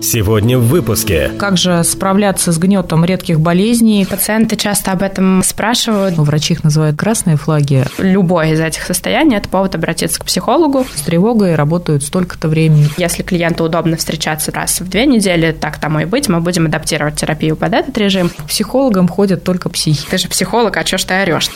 Сегодня в выпуске. Как же справляться с гнетом редких болезней? Пациенты часто об этом спрашивают. Ну, врачи их называют красные флаги. Любое из этих состояний – это повод обратиться к психологу. С тревогой работают столько-то времени. Если клиенту удобно встречаться раз в две недели, так тому и быть, мы будем адаптировать терапию под этот режим. К психологам ходят только психи. Ты же психолог, а чё ж ты орешь?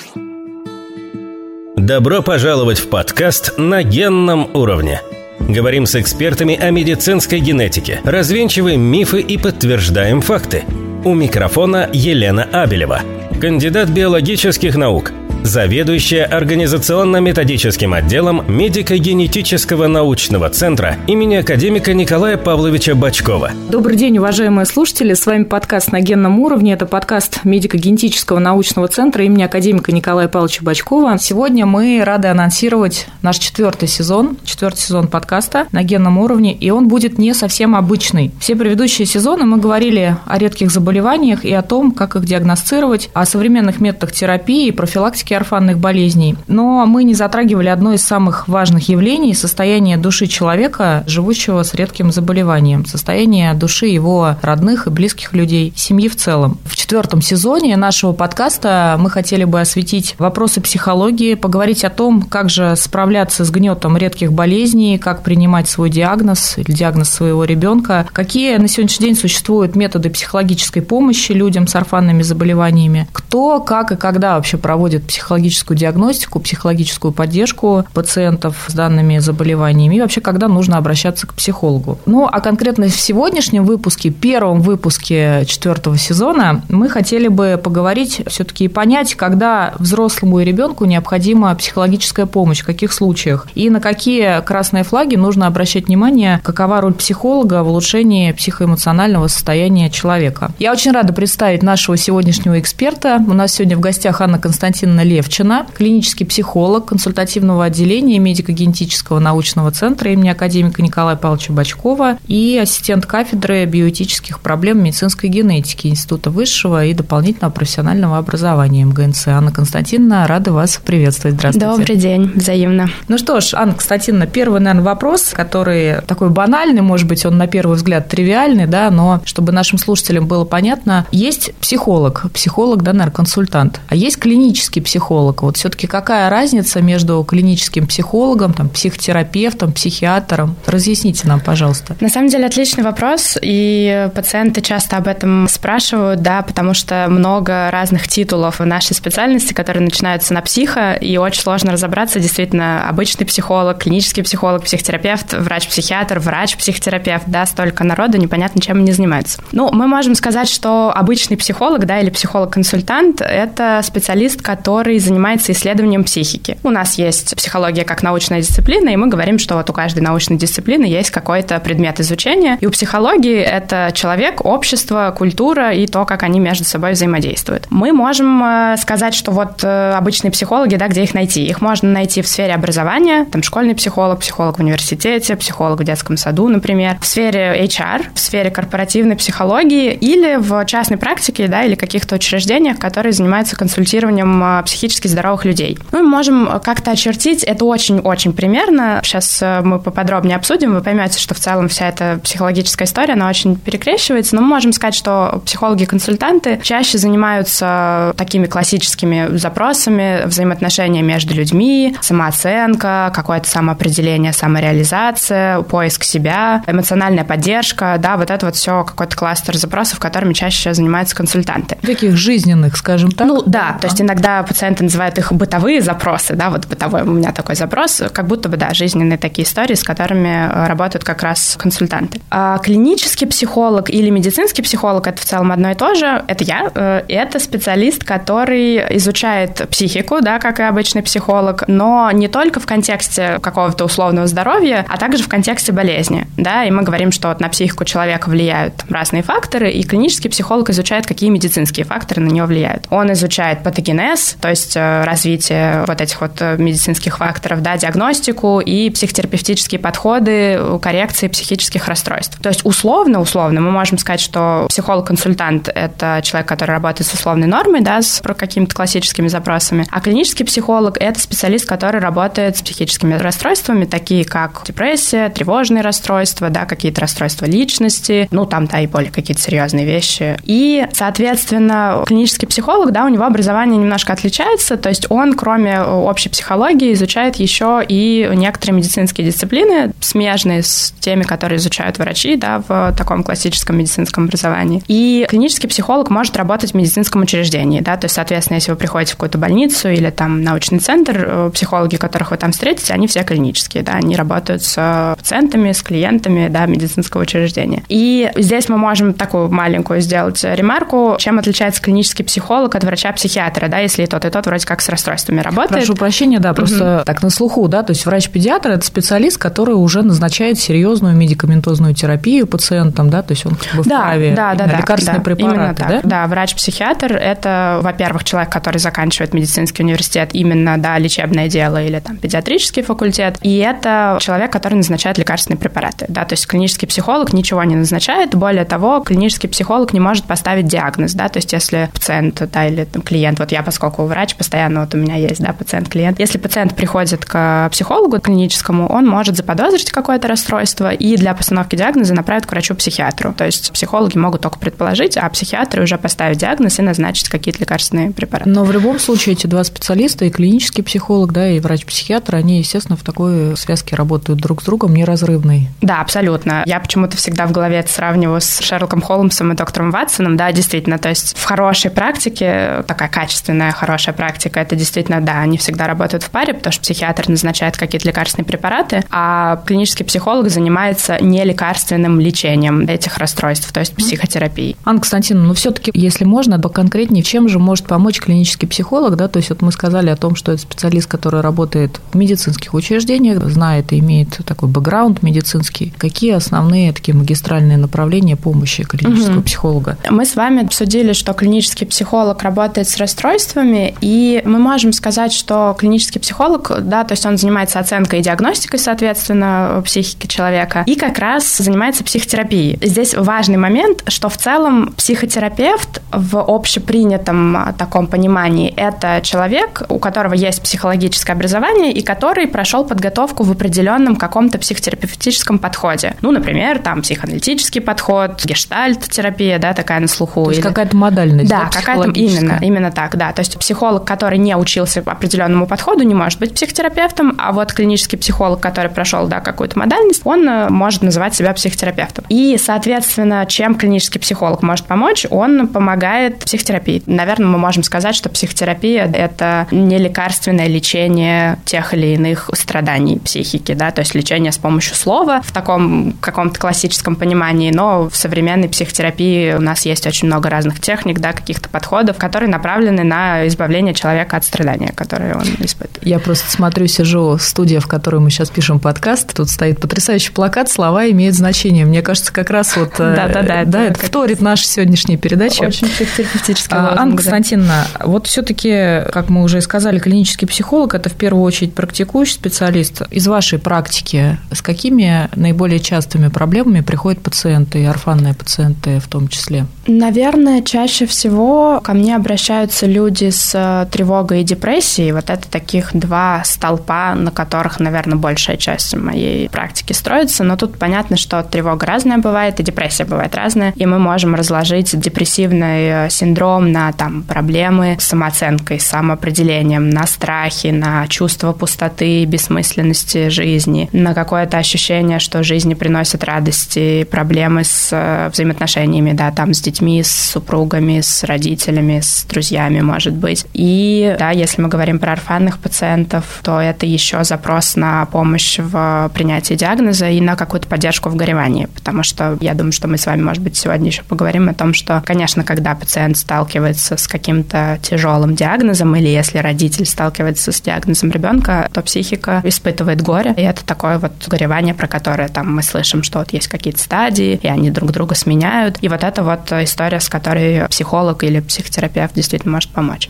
Добро пожаловать в подкаст «На генном уровне». Говорим с экспертами о медицинской генетике, развенчиваем мифы и подтверждаем факты. У микрофона Елена Абелева, кандидат биологических наук – заведующая организационно-методическим отделом медико-генетического научного центра имени академика Николая Павловича Бачкова. Добрый день, уважаемые слушатели. С вами подкаст «На генном уровне». Это подкаст медико-генетического научного центра имени академика Николая Павловича Бачкова. Сегодня мы рады анонсировать наш четвертый сезон, четвертый сезон подкаста «На генном уровне», и он будет не совсем обычный. Все предыдущие сезоны мы говорили о редких заболеваниях и о том, как их диагностировать, о современных методах терапии и профилактики профилактики орфанных болезней. Но мы не затрагивали одно из самых важных явлений – состояние души человека, живущего с редким заболеванием, состояние души его родных и близких людей, семьи в целом. В четвертом сезоне нашего подкаста мы хотели бы осветить вопросы психологии, поговорить о том, как же справляться с гнетом редких болезней, как принимать свой диагноз или диагноз своего ребенка, какие на сегодняшний день существуют методы психологической помощи людям с орфанными заболеваниями, кто, как и когда вообще проводит психологическую психологическую диагностику, психологическую поддержку пациентов с данными заболеваниями и вообще, когда нужно обращаться к психологу. Ну, а конкретно в сегодняшнем выпуске, первом выпуске четвертого сезона, мы хотели бы поговорить все-таки и понять, когда взрослому и ребенку необходима психологическая помощь, в каких случаях, и на какие красные флаги нужно обращать внимание, какова роль психолога в улучшении психоэмоционального состояния человека. Я очень рада представить нашего сегодняшнего эксперта. У нас сегодня в гостях Анна Константиновна Левчина, клинический психолог консультативного отделения медико-генетического научного центра имени академика Николая Павловича Бачкова и ассистент кафедры биоэтических проблем медицинской генетики Института высшего и дополнительного профессионального образования МГНЦ. Анна Константиновна, рада вас приветствовать. Здравствуйте. Добрый день, взаимно. Ну что ж, Анна Константиновна, первый, наверное, вопрос, который такой банальный, может быть, он на первый взгляд тривиальный, да, но чтобы нашим слушателям было понятно, есть психолог, психолог, да, наверное, консультант, а есть клинический психолог, психолог. Вот все-таки какая разница между клиническим психологом, там, психотерапевтом, психиатром? Разъясните нам, пожалуйста. На самом деле отличный вопрос, и пациенты часто об этом спрашивают, да, потому что много разных титулов в нашей специальности, которые начинаются на психо, и очень сложно разобраться, действительно, обычный психолог, клинический психолог, психотерапевт, врач-психиатр, врач-психотерапевт, да, столько народу, непонятно, чем они занимаются. Ну, мы можем сказать, что обычный психолог, да, или психолог-консультант – это специалист, который который занимается исследованием психики. У нас есть психология как научная дисциплина, и мы говорим, что вот у каждой научной дисциплины есть какой-то предмет изучения. И у психологии это человек, общество, культура и то, как они между собой взаимодействуют. Мы можем э, сказать, что вот э, обычные психологи, да, где их найти? Их можно найти в сфере образования, там школьный психолог, психолог в университете, психолог в детском саду, например, в сфере HR, в сфере корпоративной психологии или в частной практике, да, или каких-то учреждениях, которые занимаются консультированием э, психологии психически здоровых людей. Мы можем как-то очертить, это очень-очень примерно. Сейчас э, мы поподробнее обсудим, вы поймете, что в целом вся эта психологическая история, она очень перекрещивается, но мы можем сказать, что психологи-консультанты чаще занимаются такими классическими запросами взаимоотношения между людьми, самооценка, какое-то самоопределение, самореализация, поиск себя, эмоциональная поддержка, да, вот это вот все какой-то кластер запросов, которыми чаще занимаются консультанты. Таких жизненных, скажем так? Ну да, то есть иногда пациент пациенты называют их бытовые запросы, да, вот бытовой у меня такой запрос, как будто бы, да, жизненные такие истории, с которыми э, работают как раз консультанты. А клинический психолог или медицинский психолог – это в целом одно и то же. Это я, э, это специалист, который изучает психику, да, как и обычный психолог, но не только в контексте какого-то условного здоровья, а также в контексте болезни, да, и мы говорим, что вот на психику человека влияют разные факторы, и клинический психолог изучает, какие медицинские факторы на него влияют. Он изучает патогенез, то есть э, развитие вот этих вот э, медицинских факторов, да, диагностику и психотерапевтические подходы коррекции психических расстройств. То есть условно, условно мы можем сказать, что психолог-консультант – это человек, который работает с условной нормой, да, с какими-то классическими запросами, а клинический психолог – это специалист, который работает с психическими расстройствами, такие как депрессия, тревожные расстройства, да, какие-то расстройства личности, ну, там, да, и более какие-то серьезные вещи. И, соответственно, клинический психолог, да, у него образование немножко отличается, то есть он, кроме общей психологии, изучает еще и некоторые медицинские дисциплины, смежные с теми, которые изучают врачи, да, в таком классическом медицинском образовании. И клинический психолог может работать в медицинском учреждении, да, то есть, соответственно, если вы приходите в какую-то больницу или там научный центр, э, психологи, которых вы там встретите, они все клинические, да, они работают с пациентами, с клиентами, да, медицинского учреждения. И здесь мы можем такую маленькую сделать ремарку, чем отличается клинический психолог от врача-психиатра, да, если и тот, и тот вроде как с расстройствами работает. Прошу прощения, да, просто угу. так на слуху, да, то есть врач-педиатр – это специалист, который уже назначает серьезную медикаментозную терапию пациентам, да, то есть он как бы да, вправе да, да, да, лекарственные да, препараты, да? Да, врач-психиатр – это, во-первых, человек, который заканчивает медицинский университет, именно, да, лечебное дело или там педиатрический факультет, и это человек, который назначает лекарственные препараты, да, то есть клинический психолог ничего не назначает, более того, клинический психолог не может поставить диагноз, да, то есть если пациент, да, или там, клиент, вот я, поскольку врач, постоянно вот у меня есть, да, пациент-клиент, если пациент приходит к психологу клиническому, он может заподозрить какое-то расстройство и для постановки диагноза направить к врачу-психиатру, то есть психологи могут только предположить, а психиатры уже поставить диагноз и назначить какие-то лекарственные препараты. Но в любом случае эти два специалиста, и клинический психолог, да, и врач-психиатр, они, естественно, в такой связке работают друг с другом неразрывной. Да, абсолютно. Я почему-то всегда в голове это сравниваю с Шерлоком Холмсом и доктором Ватсоном, да, действительно, то есть в хорошей практике, такая качественная хорошая практика, это действительно, да, они всегда работают в паре, потому что психиатр назначает какие-то лекарственные препараты, а клинический психолог занимается не лекарственным лечением этих расстройств, то есть психотерапией. Анна Константиновна, ну все-таки, если можно, поконкретнее, чем же может помочь клинический психолог, да, то есть вот мы сказали о том, что это специалист, который работает в медицинских учреждениях, знает и имеет такой бэкграунд медицинский. Какие основные такие магистральные направления помощи клинического угу. психолога? Мы с вами обсудили, что клинический психолог работает с расстройствами, и мы можем сказать, что клинический психолог, да, то есть он занимается оценкой и диагностикой, соответственно, психики человека, и как раз занимается психотерапией. Здесь важный момент, что в целом психотерапевт в общепринятом а, таком понимании это человек, у которого есть психологическое образование и который прошел подготовку в определенном каком-то психотерапевтическом подходе. Ну, например, там психоаналитический подход, гештальт-терапия, да, такая на слуху. То есть или... какая-то модальность, да? Да, какая-то именно, именно так, да. То есть психолог, который не учился по определенному подходу, не может быть психотерапевтом, а вот клинический психолог, который прошел, да, какую-то модальность, он э, может называть себя психотерапевтом. И, соответственно, чем клинический психолог может помочь? Он помогает психотерапии. Наверное, мы можем сказать, что психотерапия – это не лекарственное лечение тех или иных страданий психики, да, то есть лечение с помощью слова в таком каком-то классическом понимании, но в современной психотерапии у нас есть очень много разных техник, да, каких-то подходов, которые направлены на избавление человека от страдания, которые он испытывает. Я просто смотрю, сижу в студии, в которой мы сейчас пишем подкаст, тут стоит потрясающий плакат «Слова имеют значение». Мне кажется, как раз вот да-да-да, да, это вторит нашей сегодняшней передаче. Очень психотерапевтическая а, Анна Константиновна, вот все-таки, как мы уже сказали, клинический психолог – это в первую очередь практикующий специалист. Из вашей практики с какими наиболее частыми проблемами приходят пациенты, и орфанные пациенты в том числе? Наверное, чаще всего ко мне обращаются люди с э, тревогой и депрессией. Вот это таких два столпа, на которых, наверное, большая часть моей практики строится. Но тут понятно, что тревога разная бывает, и депрессия бывает разная. И мы можем разложить депрессивный э, синдром на там, проблемы с самооценкой, самоопределением, на страхи, на чувство пустоты, бессмысленности жизни, на какое-то ощущение, что жизнь не приносит радости, проблемы с э, взаимоотношениями, да, там с детьми, с супругами, с родителями, с друзьями, может быть. И, да, если мы говорим про орфанных пациентов, то это еще запрос на помощь в принятии диагноза и на какую-то поддержку в горевании, потому что я думаю, что мы с вами, может быть, сегодня еще поговорим о том, что, конечно, когда пациент сталкивается с каким-то тяжелым диагнозом или если родитель сталкивается с диагнозом ребенка, то психика испытывает горе, и это такое вот горевание, про которое там мы слышим, что вот есть какие-то стадии, и они друг друга сменяют, и вот это вот история, с которой психолог или психотерапевт действительно может помочь.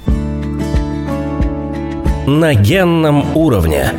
На генном уровне.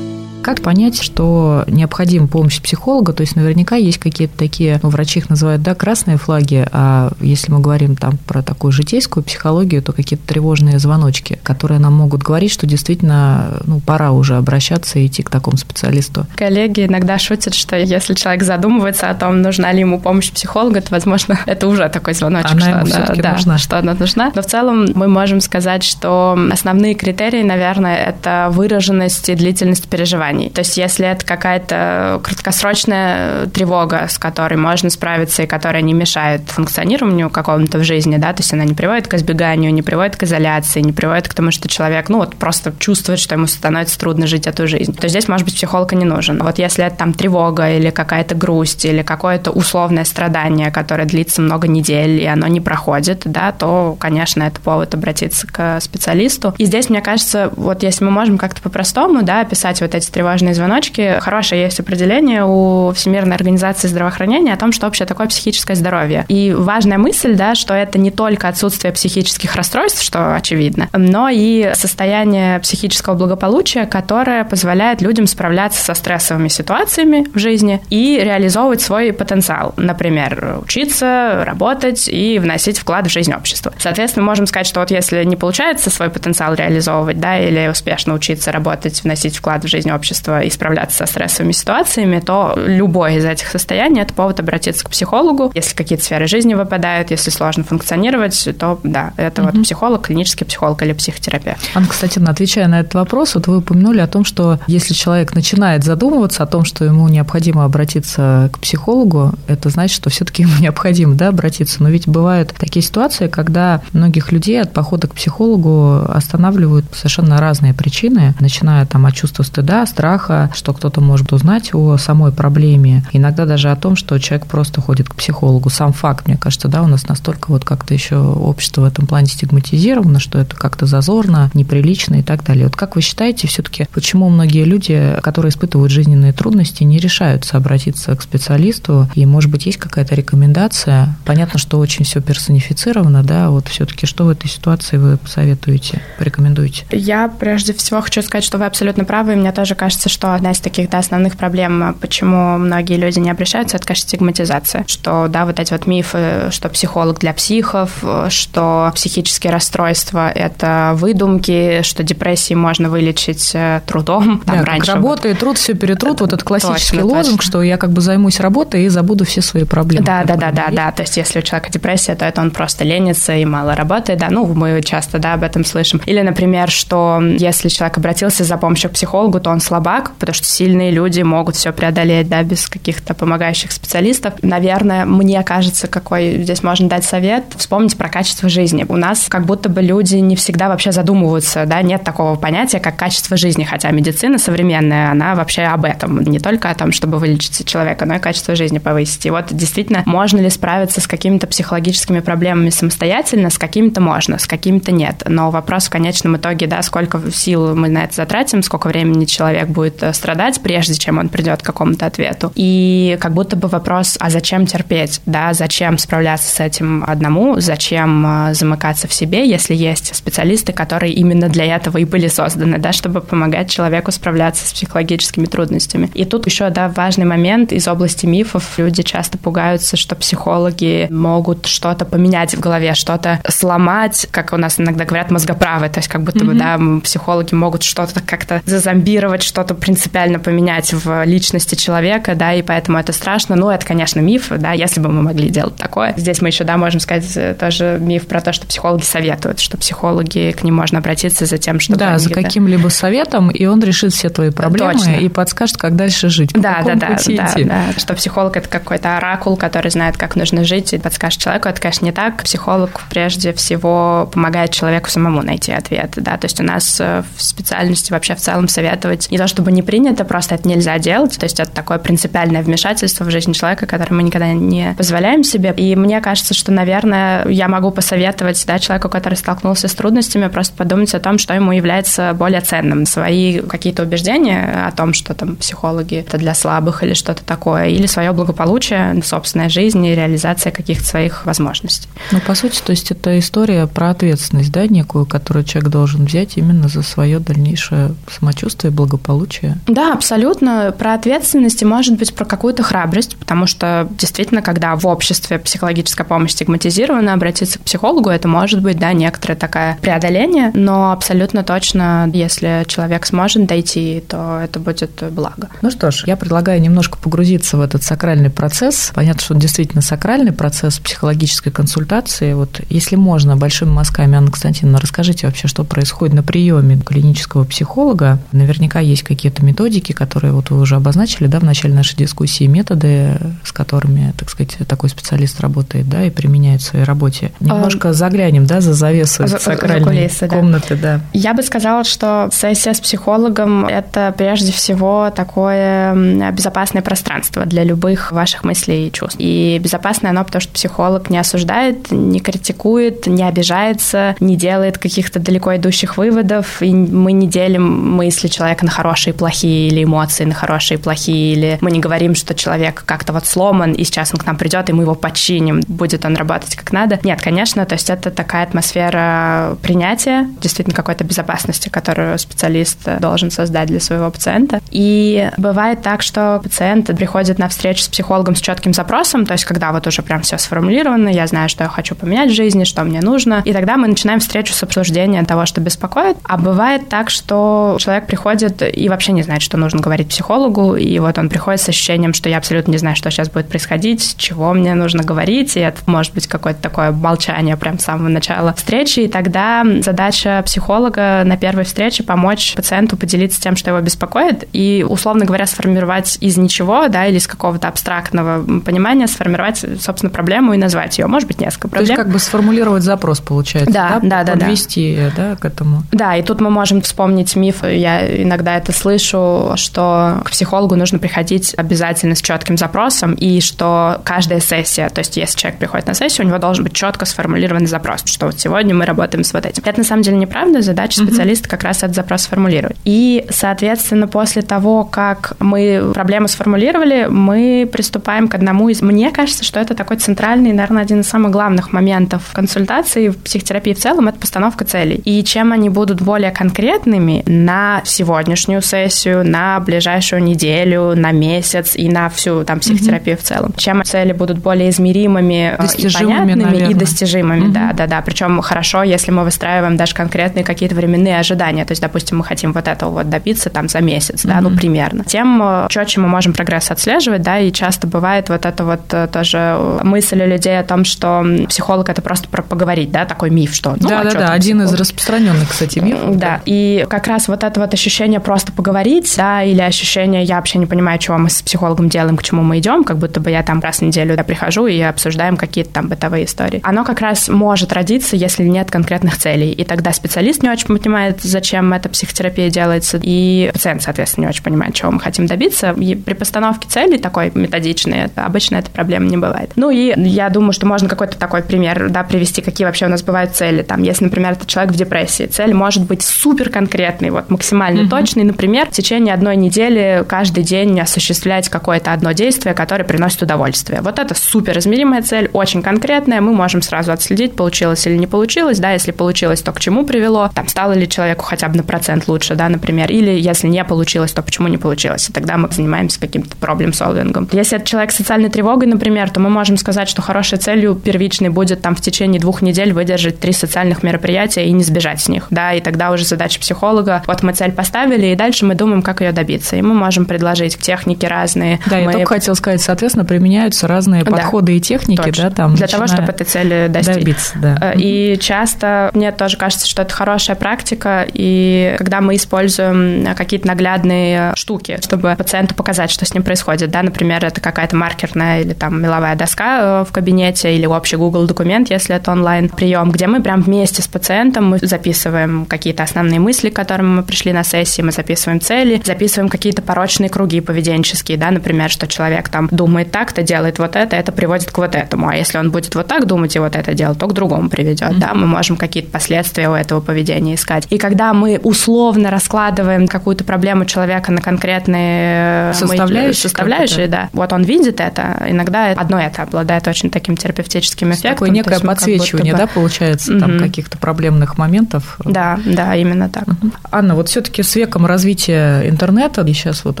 Как понять, что необходима помощь психолога? То есть наверняка есть какие-то такие, ну, врачи их называют, да, красные флаги, а если мы говорим там про такую житейскую психологию, то какие-то тревожные звоночки, которые нам могут говорить, что действительно, ну, пора уже обращаться и идти к такому специалисту. Коллеги иногда шутят, что если человек задумывается о том, нужна ли ему помощь психолога, то, возможно, это уже такой звоночек, она что, она, да, нужна. что она нужна. Но в целом мы можем сказать, что основные критерии, наверное, это выраженность и длительность переживаний заболеваний. То есть если это какая-то краткосрочная тревога, с которой можно справиться и которая не мешает функционированию какому-то в жизни, да, то есть она не приводит к избеганию, не приводит к изоляции, не приводит к тому, что человек, ну вот просто чувствует, что ему становится трудно жить эту жизнь, то здесь, может быть, психолог не нужен. Вот если это там тревога или какая-то грусть или какое-то условное страдание, которое длится много недель, и оно не проходит, да, то, конечно, это повод обратиться к специалисту. И здесь, мне кажется, вот если мы можем как-то по-простому, да, описать вот эти тревоги важные звоночки. Хорошее есть определение у Всемирной организации здравоохранения о том, что вообще такое психическое здоровье. И важная мысль, да, что это не только отсутствие психических расстройств, что очевидно, но и состояние психического благополучия, которое позволяет людям справляться со стрессовыми ситуациями в жизни и реализовывать свой потенциал. Например, учиться, работать и вносить вклад в жизнь общества. Соответственно, можем сказать, что вот если не получается свой потенциал реализовывать, да, или успешно учиться, работать, вносить вклад в жизнь общества, общества и справляться со стрессовыми ситуациями, то любое из этих состояний – это повод обратиться к психологу. Если какие-то сферы жизни выпадают, если сложно фуnkционировать, то да, это угу. вот психолог, клинический психолог или психотерапевт. Анна, кстати, отвечая на этот вопрос, вот вы упомянули о том, что если человек начинает задумываться о том, что ему необходимо обратиться к психологу, это значит, что все-таки ему необходимо да, обратиться. Но ведь бывают такие ситуации, когда многих людей от похода к психологу останавливают совершенно разные причины, начиная там от чувства стыда, страха, что кто-то может узнать о самой проблеме, иногда даже о том, что человек просто ходит к психологу. Сам факт, мне кажется, да, у нас настолько вот как-то еще общество в этом плане стигматизировано, что это как-то зазорно, неприлично и так далее. Вот как вы считаете, все-таки почему многие люди, которые испытывают жизненные трудности, не решаются обратиться к специалисту? И, может быть, есть какая-то рекомендация? Понятно, что очень все персонифицировано, да, вот все-таки что в этой ситуации вы посоветуете, порекомендуете? Я прежде всего хочу сказать, что вы абсолютно правы, и мне тоже кажется, кажется, что одна из таких да, основных проблем, почему многие люди не обращаются, это, конечно, стигматизация. Что, да, вот эти вот мифы, что психолог для психов, что психические расстройства – это выдумки, что депрессии можно вылечить э, трудом. Там, да, раньше работа вот... и труд все перетрут. Вот этот классический точно, лозунг, точно. что я как бы займусь работой и забуду все свои проблемы. Да, да, да, да, да. То есть если у человека депрессия, то это он просто ленится и мало работает. Да, ну, мы часто, да, об этом слышим. Или, например, что если человек обратился за помощью к психологу, то он слабак слабак, потому что сильные люди могут все преодолеть, да, без каких-то помогающих специалистов. Наверное, мне кажется, какой здесь можно дать совет, вспомнить про качество жизни. У нас как будто бы люди не всегда вообще задумываются, да, нет такого понятия, как качество жизни, хотя медицина современная, она вообще об этом, не только о том, чтобы вылечить человека, но и качество жизни повысить. И вот действительно, можно ли справиться с какими-то психологическими проблемами самостоятельно, с какими-то можно, с какими-то нет. Но вопрос в конечном итоге, да, сколько сил мы на это затратим, сколько времени человек будет э, страдать, прежде чем он придет к какому-то ответу. И как будто бы вопрос, а зачем терпеть, да, зачем справляться с этим одному, зачем э, замыкаться в себе, если есть специалисты, которые именно для этого и были созданы, да, чтобы помогать человеку справляться с психологическими трудностями. И тут еще, да, важный момент из области мифов. Люди часто пугаются, что психологи могут что-то поменять в голове, что-то сломать, как у нас иногда говорят, мозгоправы, то есть как будто mm-hmm. бы, да, психологи могут что-то как-то зазомбировать, что что-то принципиально поменять в личности человека, да, и поэтому это страшно. Ну, это, конечно, миф, да, если бы мы могли делать такое. Здесь мы еще, да, можем сказать э, тоже миф про то, что психологи советуют, что психологи к ним можно обратиться за тем, чтобы... Да, за каким-либо советом, и он решит все твои проблемы Точно. и подскажет, как дальше жить. Да, да, да, да, да, что психолог это какой-то оракул, который знает, как нужно жить и подскажет человеку. Это, конечно, не так. Психолог прежде всего помогает человеку самому найти ответ, да, то есть у нас э, в специальности вообще в целом советовать не то, чтобы не принято, просто это нельзя делать. То есть это такое принципиальное вмешательство в жизнь человека, которое мы никогда не позволяем себе. И мне кажется, что, наверное, я могу посоветовать да, человеку, который столкнулся с трудностями, просто подумать о том, что ему является более ценным. Свои какие-то убеждения о том, что там психологи это для слабых или что-то такое, или свое благополучие, собственная жизнь и реализация каких-то своих возможностей. Ну, по сути, то есть это история про ответственность, да, некую, которую человек должен взять именно за свое дальнейшее самочувствие, благополучие. Да, абсолютно. Про ответственность и, может быть, про какую-то храбрость, потому что действительно, когда в обществе психологическая помощь стигматизирована, обратиться к психологу, это может быть, да, некоторое такое преодоление, но абсолютно точно, если человек сможет дойти, то это будет благо. Ну что ж, я предлагаю немножко погрузиться в этот сакральный процесс. Понятно, что он действительно сакральный процесс психологической консультации. Вот если можно, большими мазками, Анна Константиновна, расскажите вообще, что происходит на приеме клинического психолога. Наверняка есть какие-то методики, которые вот вы уже обозначили, да, в начале нашей дискуссии, методы, с которыми, так сказать, такой специалист работает, да, и применяет в своей работе. Немножко а, заглянем, да, за завесу за, сакральной кулисы, комнаты, да. да. Я бы сказала, что сессия с психологом – это прежде всего такое безопасное пространство для любых ваших мыслей и чувств. И безопасное оно, потому что психолог не осуждает, не критикует, не обижается, не делает каких-то далеко идущих выводов, и мы не делим мысли человека на хорошие и плохие, или эмоции на хорошие и плохие, или мы не говорим, что человек как-то вот сломан, и сейчас он к нам придет, и мы его починим, будет он работать как надо. Нет, конечно, то есть это такая атмосфера принятия, действительно какой-то безопасности, которую специалист должен создать для своего пациента. И бывает так, что пациент приходит на встречу с психологом с четким запросом, то есть когда вот уже прям все сформулировано, я знаю, что я хочу поменять в жизни, что мне нужно, и тогда мы начинаем встречу с обсуждения того, что беспокоит. А бывает так, что человек приходит и вообще не знает, что нужно говорить психологу, и вот он приходит с ощущением, что я абсолютно не знаю, что сейчас будет происходить, чего мне нужно говорить, и это может быть какое-то такое молчание прям с самого начала встречи, и тогда задача психолога на первой встрече помочь пациенту поделиться тем, что его беспокоит, и, условно говоря, сформировать из ничего, да, или из какого-то абстрактного понимания сформировать, собственно, проблему и назвать ее. Может быть, несколько проблем. То есть как бы сформулировать запрос, получается, да? Да, да, Подвести, да. да, к этому. Да, и тут мы можем вспомнить миф, я иногда это слышу, что к психологу нужно приходить обязательно с четким запросом, и что каждая сессия, то есть если человек приходит на сессию, у него должен быть четко сформулированный запрос, что вот сегодня мы работаем с вот этим. Это на самом деле неправда, задача специалиста угу. как раз этот запрос сформулировать. И, соответственно, после того, как мы проблему сформулировали, мы приступаем к одному из... Мне кажется, что это такой центральный, наверное, один из самых главных моментов консультации в психотерапии в целом, это постановка целей. И чем они будут более конкретными на сегодняшнюю сессию, на ближайшую неделю, на месяц и на всю там психотерапию mm-hmm. в целом. Чем цели будут более измеримыми, э, достижимыми, и понятными и достижимыми, mm-hmm. да, да, да. Причем хорошо, если мы выстраиваем даже конкретные какие-то временные ожидания. То есть, допустим, мы хотим вот этого вот добиться там за месяц, mm-hmm. да, ну примерно. Тем э, четче мы можем прогресс отслеживать, да, и часто бывает вот это вот э, тоже мысль у людей о том, что психолог это просто про поговорить, да, такой миф, что... Ну, да, а да, да, один из распространенных, кстати, мифов. Да, и как раз вот это вот ощущение просто поговорить, да, или ощущение, я вообще не понимаю, чего мы с психологом делаем, к чему мы идем, как будто бы я там раз в неделю да, прихожу и обсуждаем какие-то там бытовые истории. Оно как раз может родиться, если нет конкретных целей. И тогда специалист не очень понимает, зачем эта психотерапия делается, и пациент, соответственно, не очень понимает, чего мы хотим добиться. И при постановке целей такой методичной, обычно эта проблема не бывает. Ну и я думаю, что можно какой-то такой пример да, привести, какие вообще у нас бывают цели. Там, если, например, это человек в депрессии, цель может быть супер конкретной, вот максимально угу. точной. Например, в течение одной недели каждый день осуществлять какое-то одно действие, которое приносит удовольствие. Вот это супер измеримая цель, очень конкретная. Мы можем сразу отследить, получилось или не получилось. Да, если получилось, то к чему привело. Там стало ли человеку хотя бы на процент лучше, да, например. Или если не получилось, то почему не получилось. И тогда мы занимаемся каким-то проблем-солвингом. Если это человек с социальной тревогой, например, то мы можем сказать, что хорошей целью первичной будет там в течение двух недель выдержать три социальных мероприятия и не сбежать с них. Да, и тогда уже задача психолога. Вот мы цель поставили, и дальше мы думаем, как ее добиться. И мы можем предложить техники разные. Да, мы... я только хотела сказать, соответственно, применяются разные да, подходы и техники, точно. да, там. Для того, чтобы этой цели достичь. Добиться, да. Э, и часто мне тоже кажется, что это хорошая практика, и когда мы используем какие-то наглядные штуки, чтобы пациенту показать, что с ним происходит, да, например, это какая-то маркерная или там меловая доска э, в кабинете или общий Google документ, если это онлайн прием, где мы прям вместе с пациентом мы записываем какие-то основные мысли, к которым мы пришли на сессии, мы записываем записываем цели, записываем какие-то порочные круги поведенческие, да, например, что человек там думает так-то, делает вот это, это приводит к вот этому, а если он будет вот так думать и вот это делать, то к другому приведет, mm-hmm. да, мы можем какие-то последствия у этого поведения искать. И когда мы условно раскладываем какую-то проблему человека на конкретные составляющие, составляющие да, вот он видит это, иногда одно это обладает очень таким терапевтическим эффектом. Такое некое подсвечивание, бы... да, получается, mm-hmm. там каких-то проблемных моментов. Да, да, именно так. Mm-hmm. Анна, вот все-таки с веком развития интернета, и сейчас вот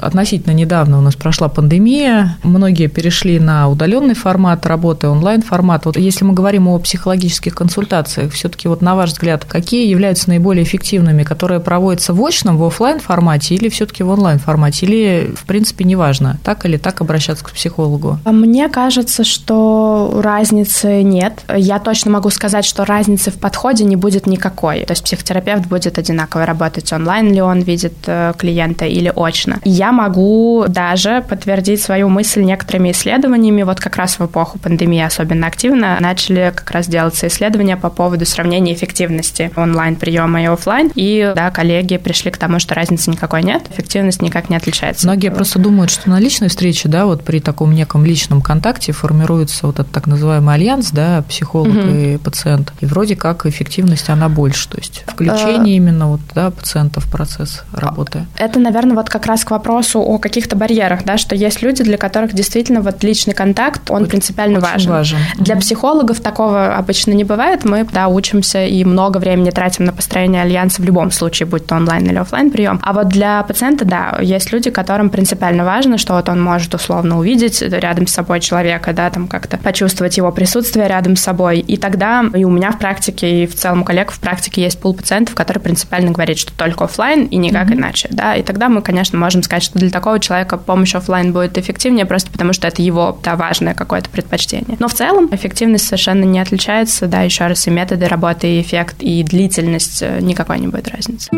относительно недавно у нас прошла пандемия, многие перешли на удаленный формат работы, онлайн-формат. Вот если мы говорим о психологических консультациях, все-таки вот на ваш взгляд, какие являются наиболее эффективными, которые проводятся в очном, в офлайн формате или все-таки в онлайн формате, или в принципе неважно, так или так обращаться к психологу? Мне кажется, что разницы нет. Я точно могу сказать, что разницы в подходе не будет никакой. То есть психотерапевт будет одинаково работать онлайн ли он видит клиента или очно. Я могу даже подтвердить свою мысль некоторыми исследованиями. Вот как раз в эпоху пандемии особенно активно начали как раз делаться исследования по поводу сравнения эффективности онлайн-приема и офлайн. И да, коллеги пришли к тому, что разницы никакой нет, эффективность никак не отличается. Многие просто думают, что на личной встрече, да, вот при таком неком личном контакте формируется вот этот так называемый альянс, да, психолог угу. и пациент. И вроде как эффективность, она больше. То есть включение э, именно вот, да, пациента в процесс работы. Это, наверное, вот как раз к вопросу о каких-то барьерах, да, что есть люди, для которых действительно вот личный контакт, он Очень принципиально важен. важен. Для угу. психологов такого обычно не бывает. Мы, да, учимся и много времени тратим на построение альянса в любом случае, будь то онлайн или офлайн прием. А вот для пациента, да, есть люди, которым принципиально важно, что вот он может условно увидеть рядом с собой человека, да, там как-то почувствовать его присутствие рядом с собой. И тогда и у меня в практике, и в целом у коллег в практике есть пул пациентов, которые принципиально говорят, что только офлайн и никак mm-hmm. иначе, да. И тогда мы, конечно, можем сказать, что для такого человека помощь офлайн будет эффективнее, просто потому что это его, да, важное какое-то предпочтение. Но в целом эффективность совершенно не отличается, да, еще раз и методы работы, и эффект, и длительность э, никакой не будет разницы.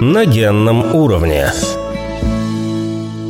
На генном уровне.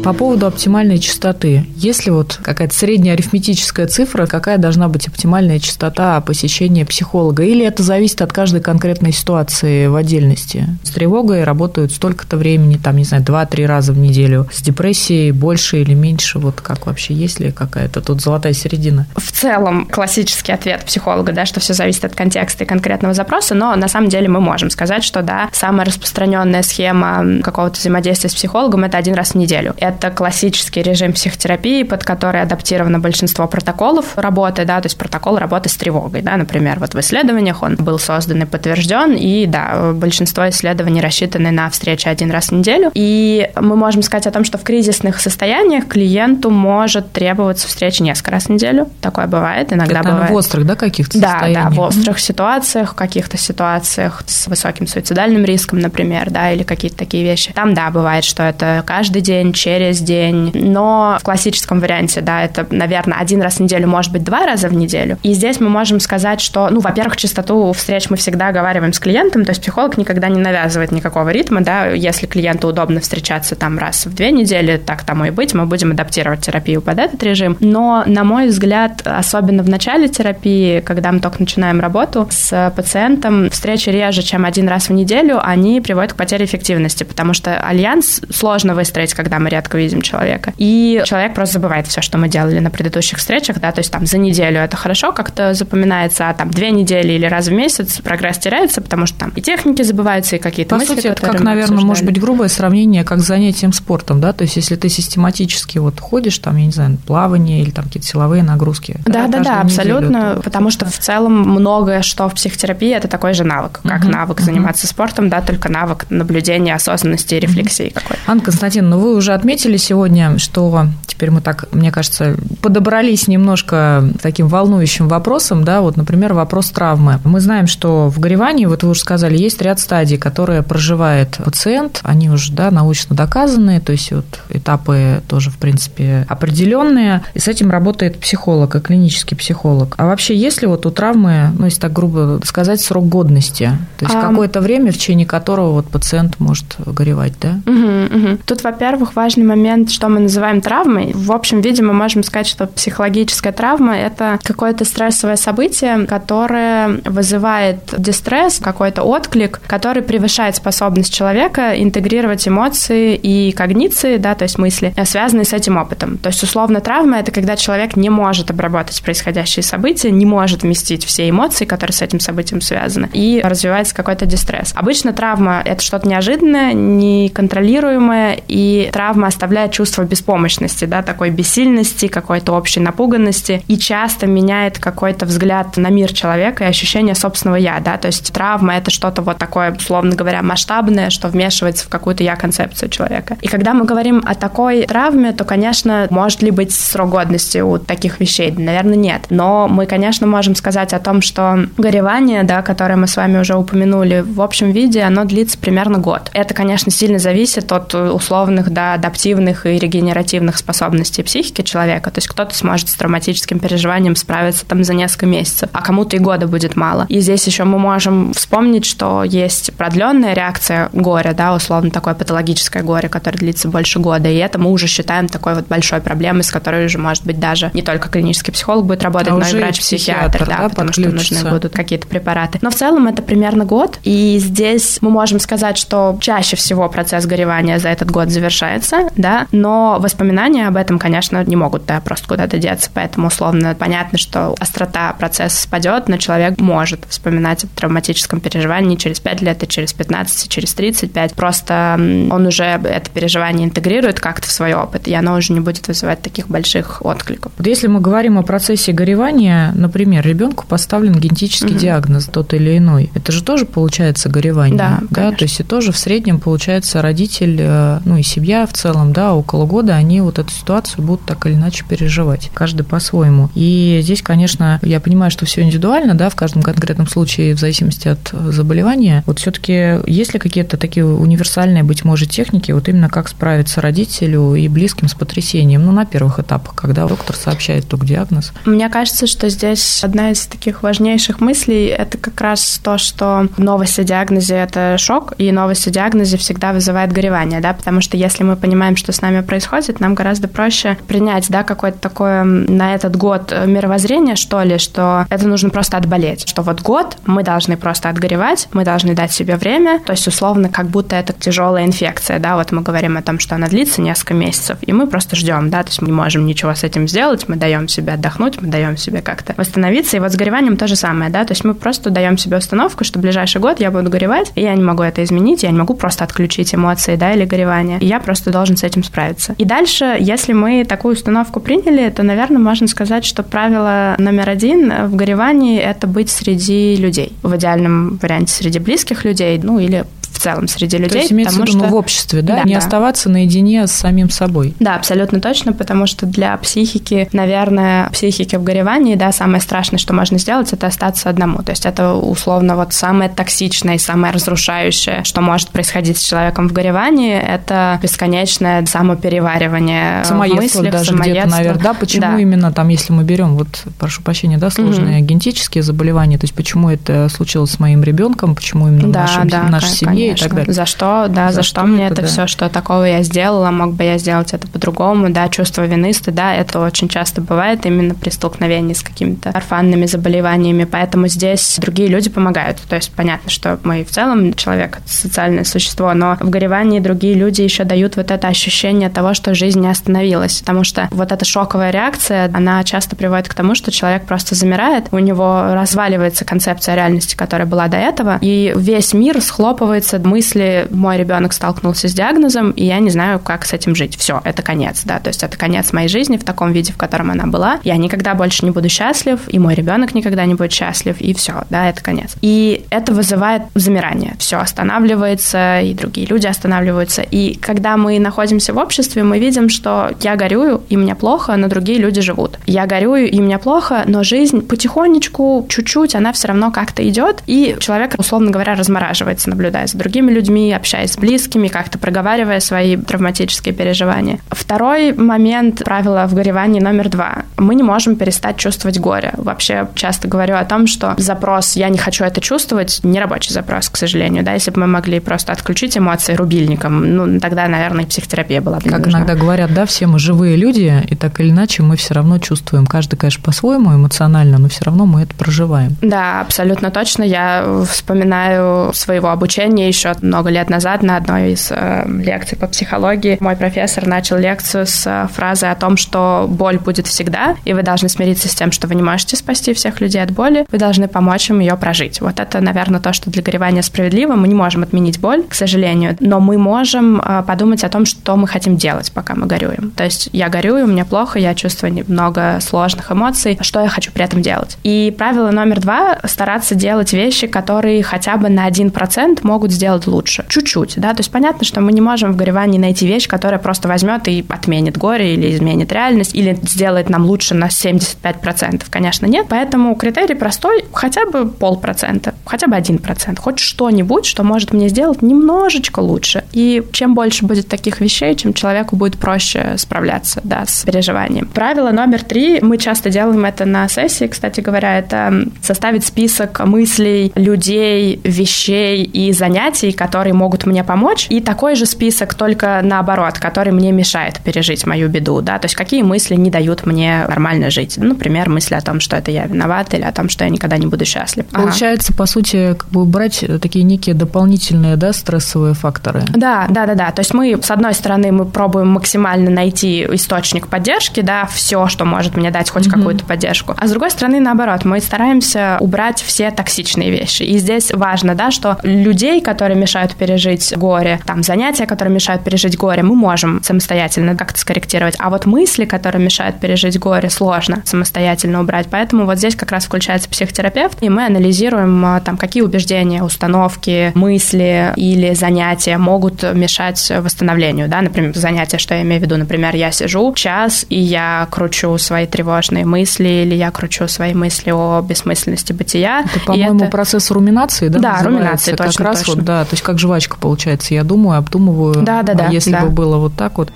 По поводу оптимальной частоты. Если вот какая-то средняя арифметическая цифра, какая должна быть оптимальная частота посещения психолога? Или это зависит от каждой конкретной ситуации в отдельности? С тревогой работают столько-то времени, там, не знаю, 2-3 раза в неделю. С депрессией больше или меньше? Вот как вообще, есть ли какая-то тут золотая середина? В целом, классический ответ психолога, да, что все зависит от контекста и конкретного запроса, но на самом деле мы можем сказать, что, да, самая распространенная схема какого-то взаимодействия с психологом – это один раз в неделю. Это классический режим психотерапии, под который адаптировано большинство протоколов работы, да, то есть протокол работы с тревогой, да, например, вот в исследованиях он был создан и подтвержден, и да, большинство исследований рассчитаны на встречи один раз в неделю, и мы можем сказать о том, что в кризисных состояниях клиенту может требоваться встречи несколько раз в неделю, такое бывает, иногда Это, бывает. в острых, да, каких-то да, состояниях? Да, в острых ситуациях, в каких-то ситуациях с высоким суицидальным риском, например, да, или какие-то такие вещи. Там, да, бывает, что это каждый день через через день. Но в классическом варианте, да, это, наверное, один раз в неделю, может быть, два раза в неделю. И здесь мы можем сказать, что, ну, во-первых, частоту встреч мы всегда оговариваем с клиентом, то есть психолог никогда не навязывает никакого ритма, да, если клиенту удобно встречаться там раз в две недели, так тому и быть, мы будем адаптировать терапию под этот режим. Но, на мой взгляд, особенно в начале терапии, когда мы только начинаем работу с пациентом, встречи реже, чем один раз в неделю, они приводят к потере эффективности, потому что альянс сложно выстроить, когда мы редко видим человека. И человек просто забывает все, что мы делали на предыдущих встречах, да, то есть там за неделю это хорошо как-то запоминается, а там две недели или раз в месяц прогресс теряется, потому что там и техники забываются, и какие-то По мысли, сути, это как, наверное, обсуждали. может быть грубое сравнение, как с занятием спортом, да, то есть если ты систематически вот ходишь, там, я не знаю, плавание или там какие-то силовые нагрузки. Да, да, да, абсолютно, неделю, потому что в целом многое, что в психотерапии, это такой же навык, как угу, навык угу. заниматься спортом, да, только навык наблюдения, осознанности и рефлексии угу. какой. Анна Константин, ну вы уже отметили сегодня, что теперь мы так, мне кажется, подобрались немножко таким волнующим вопросом, да, вот, например, вопрос травмы. Мы знаем, что в горевании, вот вы уже сказали, есть ряд стадий, которые проживает пациент, они уже, да, научно доказанные, то есть вот этапы тоже, в принципе, определенные, и с этим работает психолог, и клинический психолог. А вообще, есть ли вот у травмы, ну, если так грубо сказать, срок годности, то есть а... какое-то время, в течение которого вот пациент может горевать, да? Угу, угу. Тут, во-первых, важный момент момент, что мы называем травмой. В общем виде мы можем сказать, что психологическая травма – это какое-то стрессовое событие, которое вызывает дистресс, какой-то отклик, который превышает способность человека интегрировать эмоции и когниции, да, то есть мысли, связанные с этим опытом. То есть, условно, травма – это когда человек не может обработать происходящие события, не может вместить все эмоции, которые с этим событием связаны, и развивается какой-то дистресс. Обычно травма – это что-то неожиданное, неконтролируемое, и травма оставляет чувство беспомощности, да, такой бессильности, какой-то общей напуганности, и часто меняет какой-то взгляд на мир человека и ощущение собственного «я», да, то есть травма – это что-то вот такое, условно говоря, масштабное, что вмешивается в какую-то «я-концепцию» человека. И когда мы говорим о такой травме, то, конечно, может ли быть срок годности у таких вещей? Наверное, нет. Но мы, конечно, можем сказать о том, что горевание, да, которое мы с вами уже упомянули, в общем виде, оно длится примерно год. Это, конечно, сильно зависит от условных, да, адаптивных и регенеративных способностей психики человека. То есть кто-то сможет с травматическим переживанием справиться там за несколько месяцев, а кому-то и года будет мало. И здесь еще мы можем вспомнить, что есть продленная реакция горя, да, условно такое патологическое горе, которое длится больше года, и это мы уже считаем такой вот большой проблемой, с которой уже, может быть, даже не только клинический психолог будет работать, а но и врач-психиатр, да, да, потому что нужны будут какие-то препараты. Но в целом это примерно год, и здесь мы можем сказать, что чаще всего процесс горевания за этот год завершается, да, но воспоминания об этом, конечно, не могут, да, просто куда-то деться, поэтому условно понятно, что острота процесса спадет, но человек может вспоминать о травматическом переживании через 5 лет и через 15, и через 35. Просто он уже это переживание интегрирует как-то в свой опыт, и оно уже не будет вызывать таких больших откликов. Вот если мы говорим о процессе горевания, например, ребенку поставлен генетический угу. диагноз тот или иной, это же тоже получается горевание, да, да? То есть и тоже в среднем получается родитель, э, ну и семья в целом, да, около года они вот эту ситуацию будут так или иначе переживать, каждый по-своему. И здесь, конечно, я понимаю, что все индивидуально, да, в каждом конкретном случае в зависимости от заболевания. Вот все-таки есть ли какие-то такие универсальные, быть может, техники, вот именно как справиться родителю и близким с потрясением, ну, на первых этапах, когда доктор сообщает только диагноз? Мне кажется, что здесь одна из таких важнейших мыслей – это как раз то, что новость о диагнозе – это шок, и новость о диагнозе всегда вызывает горевание, да, потому что если мы понимаем, что с нами происходит, нам гораздо проще принять, да, какое-то такое на этот год мировоззрение, что ли, что это нужно просто отболеть, что вот год мы должны просто отгоревать, мы должны дать себе время, то есть условно как будто это тяжелая инфекция, да, вот мы говорим о том, что она длится несколько месяцев, и мы просто ждем, да, то есть мы не можем ничего с этим сделать, мы даем себе отдохнуть, мы даем себе как-то восстановиться, и вот с гореванием то же самое, да, то есть мы просто даем себе установку, что ближайший год я буду горевать, и я не могу это изменить, я не могу просто отключить эмоции, да, или горевание, и я просто должен с этим справиться. И дальше, если мы такую установку приняли, то, наверное, можно сказать, что правило номер один в горевании – это быть среди людей. В идеальном варианте среди близких людей, ну или целом среди людей. То есть имеется в виду что... в обществе, да? да не да. оставаться наедине с самим собой. Да, абсолютно точно, потому что для психики, наверное, психики в горевании, да, самое страшное, что можно сделать, это остаться одному. То есть это условно вот самое токсичное и самое разрушающее, что может происходить с человеком в горевании, это бесконечное самопереваривание самоедство мыслях, даже где-то, наверное, да? Почему да. именно там, если мы берем, вот, прошу прощения, да, сложные угу. генетические заболевания, то есть почему это случилось с моим ребенком, почему именно да, в нашем, да, нашей семье, и так далее. За что, да, за, за что, что мне это, да. все, что такого я сделала, мог бы я сделать это по-другому, да, чувство вины, стыда, это очень часто бывает именно при столкновении с какими-то орфанными заболеваниями, поэтому здесь другие люди помогают. То есть понятно, что мы в целом человек – социальное существо, но в горевании другие люди еще дают вот это ощущение того, что жизнь не остановилась, потому что вот эта шоковая реакция, она часто приводит к тому, что человек просто замирает, у него разваливается концепция реальности, которая была до этого, и весь мир схлопывается появляются мысли, мой ребенок столкнулся с диагнозом, и я не знаю, как с этим жить. Все, это конец, да, то есть это конец моей жизни в таком виде, в котором она была. Я никогда больше не буду счастлив, и мой ребенок никогда не будет счастлив, и все, да, это конец. И это вызывает замирание. Все останавливается, и другие люди останавливаются. И когда мы находимся в обществе, мы видим, что я горюю, и мне плохо, но другие люди живут. Я горюю, и мне плохо, но жизнь потихонечку, чуть-чуть, она все равно как-то идет, и человек, условно говоря, размораживается, наблюдая за другими людьми, общаясь с близкими, как-то проговаривая свои травматические переживания. Второй момент правила в горевании номер два. Мы не можем перестать чувствовать горе. Вообще часто говорю о том, что запрос «я не хочу это чувствовать» — не рабочий запрос, к сожалению. Да? Если бы мы могли просто отключить эмоции рубильником, ну, тогда, наверное, психотерапия была бы Как нужна. иногда говорят, да, все мы живые люди, и так или иначе мы все равно чувствуем. Каждый, конечно, по-своему эмоционально, но все равно мы это проживаем. Да, абсолютно точно. Я вспоминаю своего обучения еще много лет назад на одной из э, лекций по психологии. Мой профессор начал лекцию с э, фразы о том, что боль будет всегда, и вы должны смириться с тем, что вы не можете спасти всех людей от боли, вы должны помочь им ее прожить. Вот это, наверное, то, что для горевания справедливо. Мы не можем отменить боль, к сожалению, но мы можем э, подумать о том, что мы хотим делать, пока мы горюем. То есть я горюю, мне плохо, я чувствую много сложных эмоций, что я хочу при этом делать. И правило номер два — стараться делать вещи, которые хотя бы на 1% могут сделать лучше. Чуть-чуть, да, то есть понятно, что мы не можем в горевании найти вещь, которая просто возьмет и отменит горе или изменит реальность, или сделает нам лучше на 75%. Конечно, нет. Поэтому критерий простой, хотя бы полпроцента, хотя бы один процент, хоть что-нибудь, что может мне сделать немножечко лучше. И чем больше будет таких вещей, чем человеку будет проще справляться, да, с переживанием. Правило номер три, мы часто делаем это на сессии, кстати говоря, это составить список мыслей, людей, вещей и занятий, которые могут мне помочь, и такой же список, только наоборот, который мне мешает пережить мою беду, да, то есть какие мысли не дают мне нормально жить. Ну, например, мысли о том, что это я виноват, или о том, что я никогда не буду счастлив. Получается, ага. по сути, как бы брать такие некие дополнительные, да, стрессовые факторы. Да, да, да, да. То есть мы, с одной стороны, мы пробуем максимально найти источник поддержки, да, все, что может мне дать хоть mm-hmm. какую-то поддержку. А с другой стороны, наоборот, мы стараемся убрать все токсичные вещи. И здесь важно, да, что людей, которые мешают пережить горе, там, занятия, которые мешают пережить горе, мы можем самостоятельно как-то скорректировать. А вот мысли, которые мешают пережить горе, сложно самостоятельно убрать. Поэтому вот здесь как раз включается психотерапевт, и мы анализируем а, там, какие убеждения, установки, мысли или занятия могут мешать восстановлению. Да? Например, занятия, что я имею в виду, например, я сижу час, и я кручу свои тревожные мысли, или я кручу свои мысли о бессмысленности бытия. Это, по-моему, это... процесс руминации, да? Да, руминации, как точно, раз точно. Вот, да, то есть как жвачка получается. Я думаю, обдумываю. Да, да, да. А если да. бы было вот так вот.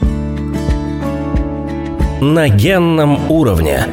На генном уровне.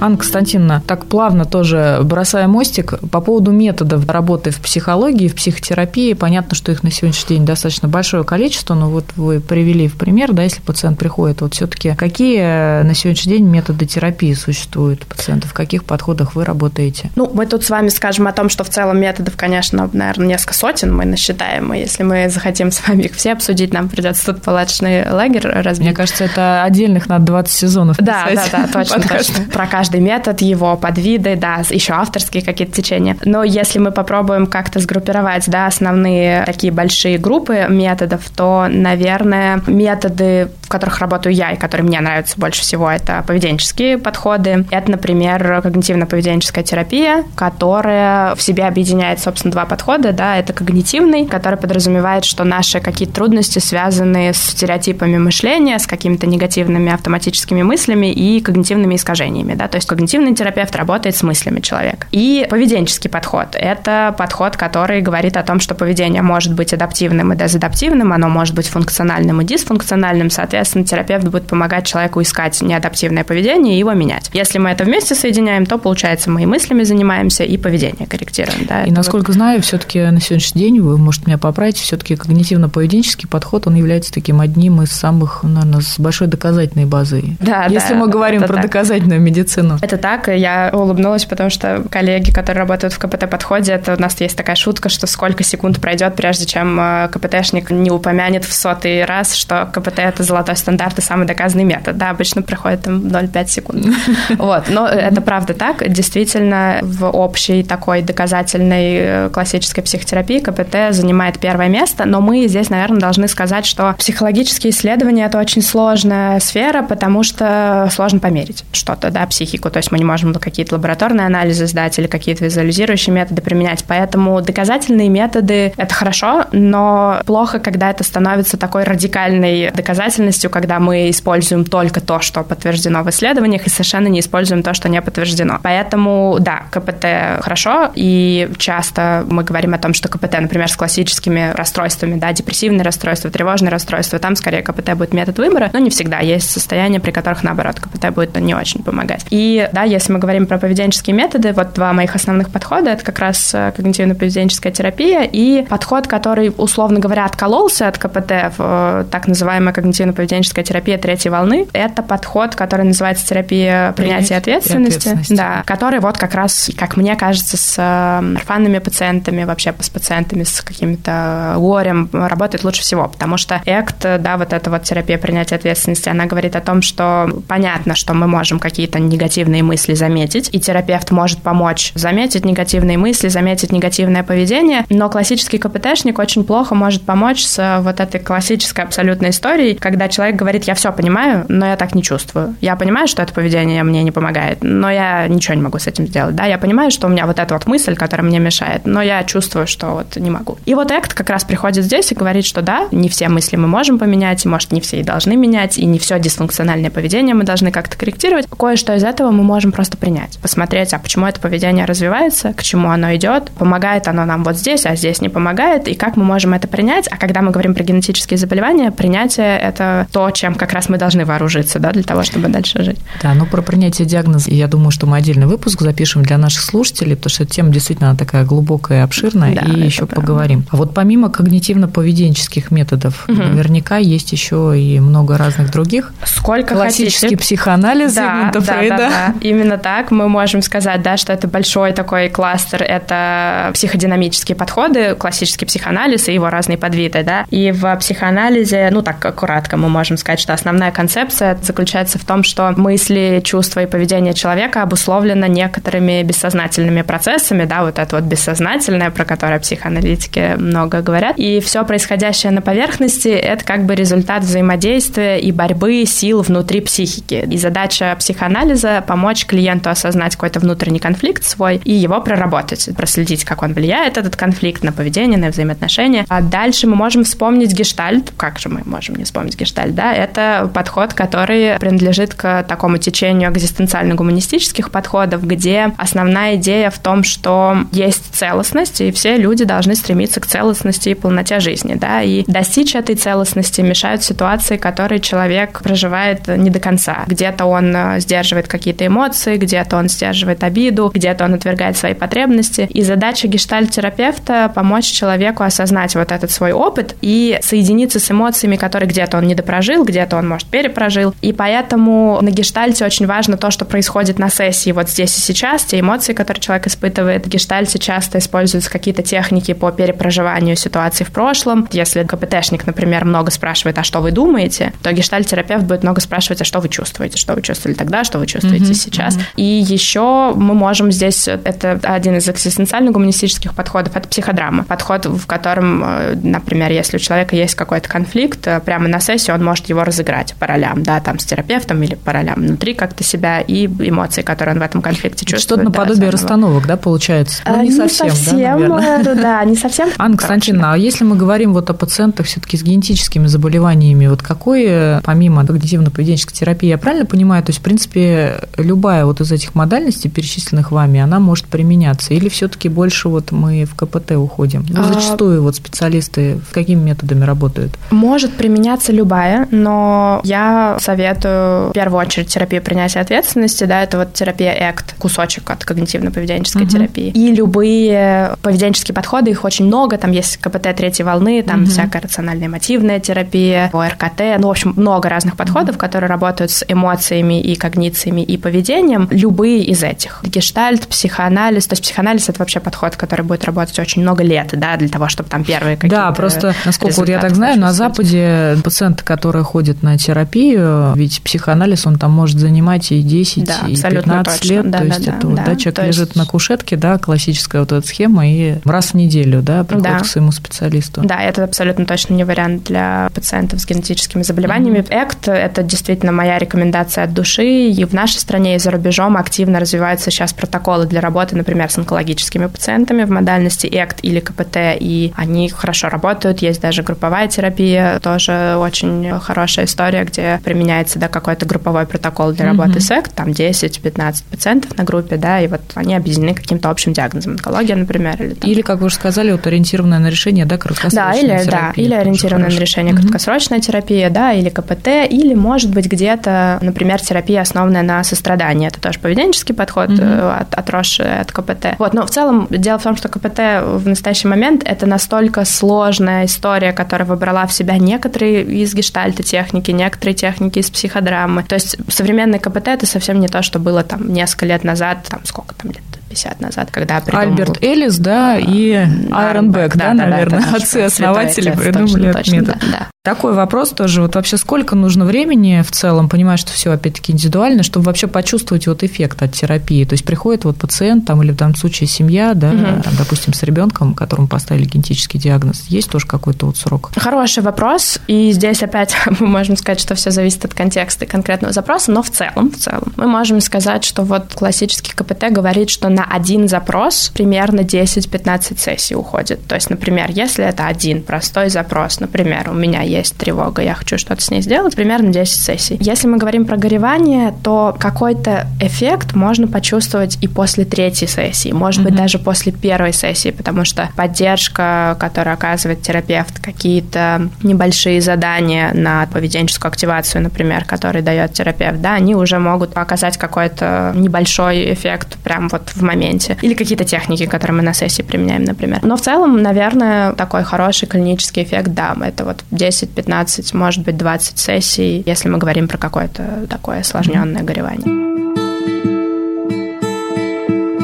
Анна Константиновна, так плавно тоже бросая мостик, по поводу методов работы в психологии, в психотерапии, понятно, что их на сегодняшний день достаточно большое количество, но вот вы привели в пример, да, если пациент приходит, вот все таки какие на сегодняшний день методы терапии существуют у пациентов, в каких подходах вы работаете? Ну, мы тут с вами скажем о том, что в целом методов, конечно, наверное, несколько сотен мы насчитаем, и если мы захотим с вами их все обсудить, нам придется тут палаточный лагерь разбить. Мне кажется, это отдельных надо 20 сезонов Да, да, да, точно, точно. Про каждый каждый метод, его подвиды, да, еще авторские какие-то течения. Но если мы попробуем как-то сгруппировать, да, основные такие большие группы методов, то, наверное, методы, в которых работаю я и которые мне нравятся больше всего, это поведенческие подходы. Это, например, когнитивно-поведенческая терапия, которая в себе объединяет, собственно, два подхода, да, это когнитивный, который подразумевает, что наши какие-то трудности связаны с стереотипами мышления, с какими-то негативными автоматическими мыслями и когнитивными искажениями, да, то есть когнитивный терапевт работает с мыслями человека. И поведенческий подход – это подход, который говорит о том, что поведение может быть адаптивным и дезадаптивным, оно может быть функциональным и дисфункциональным, соответственно, терапевт будет помогать человеку искать неадаптивное поведение и его менять. Если мы это вместе соединяем, то, получается, мы и мыслями занимаемся, и поведение корректируем. Да, и насколько вот... знаю, все-таки на сегодняшний день, вы можете меня поправить, все-таки когнитивно-поведенческий подход, он является таким одним из самых, наверное, с большой доказательной базой. Да, Если да, мы говорим про так. доказательную медицину, медицину. Это так, я улыбнулась, потому что коллеги, которые работают в КПТ-подходе, это у нас есть такая шутка, что сколько секунд пройдет, прежде чем э, КПТшник не упомянет в сотый раз, что КПТ – это золотой стандарт и самый доказанный метод. Да, обычно проходит там 0,5 секунд. Вот, но это правда так. Действительно, в общей такой доказательной э, классической психотерапии КПТ занимает первое место, но мы здесь, наверное, должны сказать, что психологические исследования – это очень сложная сфера, потому что сложно померить что-то, да, психику психику, то есть мы не можем какие-то лабораторные анализы сдать или какие-то визуализирующие методы применять. Поэтому доказательные методы — это хорошо, но плохо, когда это становится такой радикальной доказательностью, когда мы используем только то, что подтверждено в исследованиях, и совершенно не используем то, что не подтверждено. Поэтому, да, КПТ хорошо, и часто мы говорим о том, что КПТ, например, с классическими расстройствами, да, депрессивные расстройства, тревожные расстройства, там скорее КПТ будет метод выбора, но не всегда. Есть состояния, при которых, наоборот, КПТ будет не очень помогать. И, да, если мы говорим про поведенческие методы, вот два моих основных подхода, это как раз э, когнитивно-поведенческая терапия и подход, который, условно говоря, откололся от КПТ в э, так называемая когнитивно-поведенческая терапия третьей волны. Это подход, который называется терапия принятия ответственности, ответственности, да, который вот как раз, как мне кажется, с э, орфанными пациентами, вообще с пациентами с каким-то горем работает лучше всего, потому что ЭКТ, да, вот эта вот терапия принятия ответственности, она говорит о том, что понятно, что мы можем какие-то негативные мысли заметить, и терапевт может помочь заметить негативные мысли, заметить негативное поведение, но классический КПТшник очень плохо может помочь с вот этой классической абсолютной историей, когда человек говорит, я все понимаю, но я так не чувствую. Я понимаю, что это поведение мне не помогает, но я ничего не могу с этим сделать. Да, я понимаю, что у меня вот эта вот мысль, которая мне мешает, но я чувствую, что вот не могу. И вот Экт как раз приходит здесь и говорит, что да, не все мысли мы можем поменять, может, не все и должны менять, и не все дисфункциональное поведение мы должны как-то корректировать. Кое-что из этого мы можем просто принять, посмотреть, а почему это поведение развивается, к чему оно идет, помогает оно нам вот здесь, а здесь не помогает, и как мы можем это принять. А когда мы говорим про генетические заболевания, принятие – это то, чем как раз мы должны вооружиться, да, для того, чтобы дальше жить. Да, ну про принятие диагноза, я думаю, что мы отдельный выпуск запишем для наших слушателей, потому что тема действительно такая глубокая и обширная, да, и еще правда. поговорим. А вот помимо когнитивно-поведенческих методов, угу. наверняка есть еще и много разных других. Сколько Классический хотите. психоанализ да, Зигмунда да, Фрейда. Да, да. Именно так мы можем сказать, да, что это большой такой кластер, это психодинамические подходы, классический психоанализ и его разные подвиды, да. И в психоанализе, ну так аккуратно мы можем сказать, что основная концепция заключается в том, что мысли, чувства и поведение человека обусловлено некоторыми бессознательными процессами, да, вот это вот бессознательное, про которое психоаналитики много говорят. И все происходящее на поверхности – это как бы результат взаимодействия и борьбы сил внутри психики. И задача психоанализа – помочь клиенту осознать какой-то внутренний конфликт свой и его проработать, проследить, как он влияет, этот конфликт, на поведение, на взаимоотношения. А дальше мы можем вспомнить гештальт. Как же мы можем не вспомнить гештальт, да? Это подход, который принадлежит к такому течению экзистенциально-гуманистических подходов, где основная идея в том, что есть целостность, и все люди должны стремиться к целостности и полноте жизни, да, и достичь этой целостности мешают ситуации, которые человек проживает не до конца. Где-то он э, сдерживает какие-то эмоции, где-то он сдерживает обиду, где-то он отвергает свои потребности. И задача гештальт-терапевта — помочь человеку осознать вот этот свой опыт и соединиться с эмоциями, которые где-то он недопрожил, где-то он, может, перепрожил. И поэтому на гештальте очень важно то, что происходит на сессии вот здесь и сейчас, те эмоции, которые человек испытывает. В гештальте часто используются какие-то техники по перепроживанию ситуации в прошлом. Если КПТшник, например, много спрашивает, а что вы думаете, то гештальт-терапевт будет много спрашивать, а что вы чувствуете, что вы чувствовали тогда, что вы чувствуете mm-hmm. сейчас. Mm-hmm. И еще мы можем здесь, это один из экзистенциально-гуманистических подходов, это психодрама. Подход, в котором, э, например, если у человека есть какой-то конфликт, э, прямо на сессии он может его разыграть по ролям, да, там с терапевтом или по ролям внутри как-то себя и эмоции, которые он в этом конфликте чувствует. Что-то наподобие да, расстановок, да, получается? Ну, не, не совсем, совсем, да, э, Да, не совсем. Анна Константиновна, а если мы говорим вот о пациентах все-таки с генетическими заболеваниями, вот какое, помимо когнитивно-поведенческой терапии, я правильно понимаю, то есть, в принципе, любая вот из этих модальностей, перечисленных вами, она может применяться? Или все-таки больше вот мы в КПТ уходим? Ну, а, зачастую вот специалисты какими методами работают? Может применяться любая, но я советую в первую очередь терапию принятия ответственности, да, это вот терапия ACT, кусочек от когнитивно-поведенческой угу. терапии. И любые поведенческие подходы, их очень много, там есть КПТ третьей волны, там угу. всякая рациональная мотивная терапия, ОРКТ, ну, в общем, много разных подходов, угу. которые работают с эмоциями и когнициями и поведением. Любые из этих. Гештальт, психоанализ, то есть психоанализ – это вообще подход, который будет работать очень много лет, да, для того, чтобы там первые какие-то Да, просто, насколько вот я так знаю, на Западе пациенты, которые ходят на терапию, ведь психоанализ, он там может занимать и 10, да, и 15 точно. лет, да, то есть да, это да, вот, да, человек то лежит есть... на кушетке, да, классическая вот эта схема, и раз в неделю, да, приходит да. к своему специалисту. Да, это абсолютно точно не вариант для пациентов с генетическими заболеваниями. Mm-hmm. ЭКТ – это действительно моя рекомендация от души, и в нашей стране и за рубежом активно развиваются сейчас протоколы для работы, например, с онкологическими пациентами в модальности ЭКТ или КПТ, и они хорошо работают, есть даже групповая терапия, тоже очень хорошая история, где применяется да, какой-то групповой протокол для работы с ЭК, там 10-15% на группе, да, и вот они объединены каким-то общим диагнозом, онкология, например. Или, там. или как вы уже сказали, вот ориентированное на решение, да, краткосрочная да, или, терапия. Да, или ориентированное на решение краткосрочная терапия, да, или КПТ, или, может быть, где-то, например, терапия, основанная на сострадании. Это тоже поведенческий подход, угу. от, отросший от КПТ. Вот, но в целом дело в том, что КПТ в настоящий момент это настолько сложная история, которая выбрала в себя некоторые из гештальта техники, некоторые техники из психодрамы. То есть современный КПТ это совсем не то, что было там несколько лет назад, там сколько там лет 50 назад, когда придумал... Альберт Эллис, да, и Айрон Бек, да, да, наверное, да, отцы-основатели придумали этот метод. Да, да. Такой вопрос тоже, вот вообще сколько нужно времени в целом, понимая, что все опять-таки индивидуально, чтобы вообще почувствовать вот эффект от терапии? То есть приходит вот пациент там или в данном случае семья, да, угу. там, допустим, с ребенком, которому поставили генетический диагноз, есть тоже какой-то вот срок? Хороший вопрос, и здесь опять мы можем сказать, что все зависит от контекста и конкретного запроса, но в целом, в целом мы можем сказать, что вот классический КПТ говорит, что на один запрос примерно 10-15 сессий уходит. То есть, например, если это один простой запрос, например, у меня есть тревога, я хочу что-то с ней сделать, примерно 10 сессий. Если мы говорим про горевание, то какой-то эффект можно почувствовать и после третьей сессии, может mm-hmm. быть, даже после первой сессии, потому что поддержка, которую оказывает терапевт, какие-то небольшие задания на поведенческую активацию, например, которые дает терапевт, да, они уже могут оказать какой-то небольшой эффект прямо вот в моменте. Или какие-то техники, которые мы на сессии применяем, например. Но в целом, наверное, такой хороший клинический эффект, да, это вот 10 10-15, может быть, 20 сессий, если мы говорим про какое-то такое осложненное горевание.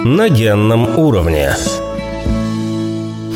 На генном уровне.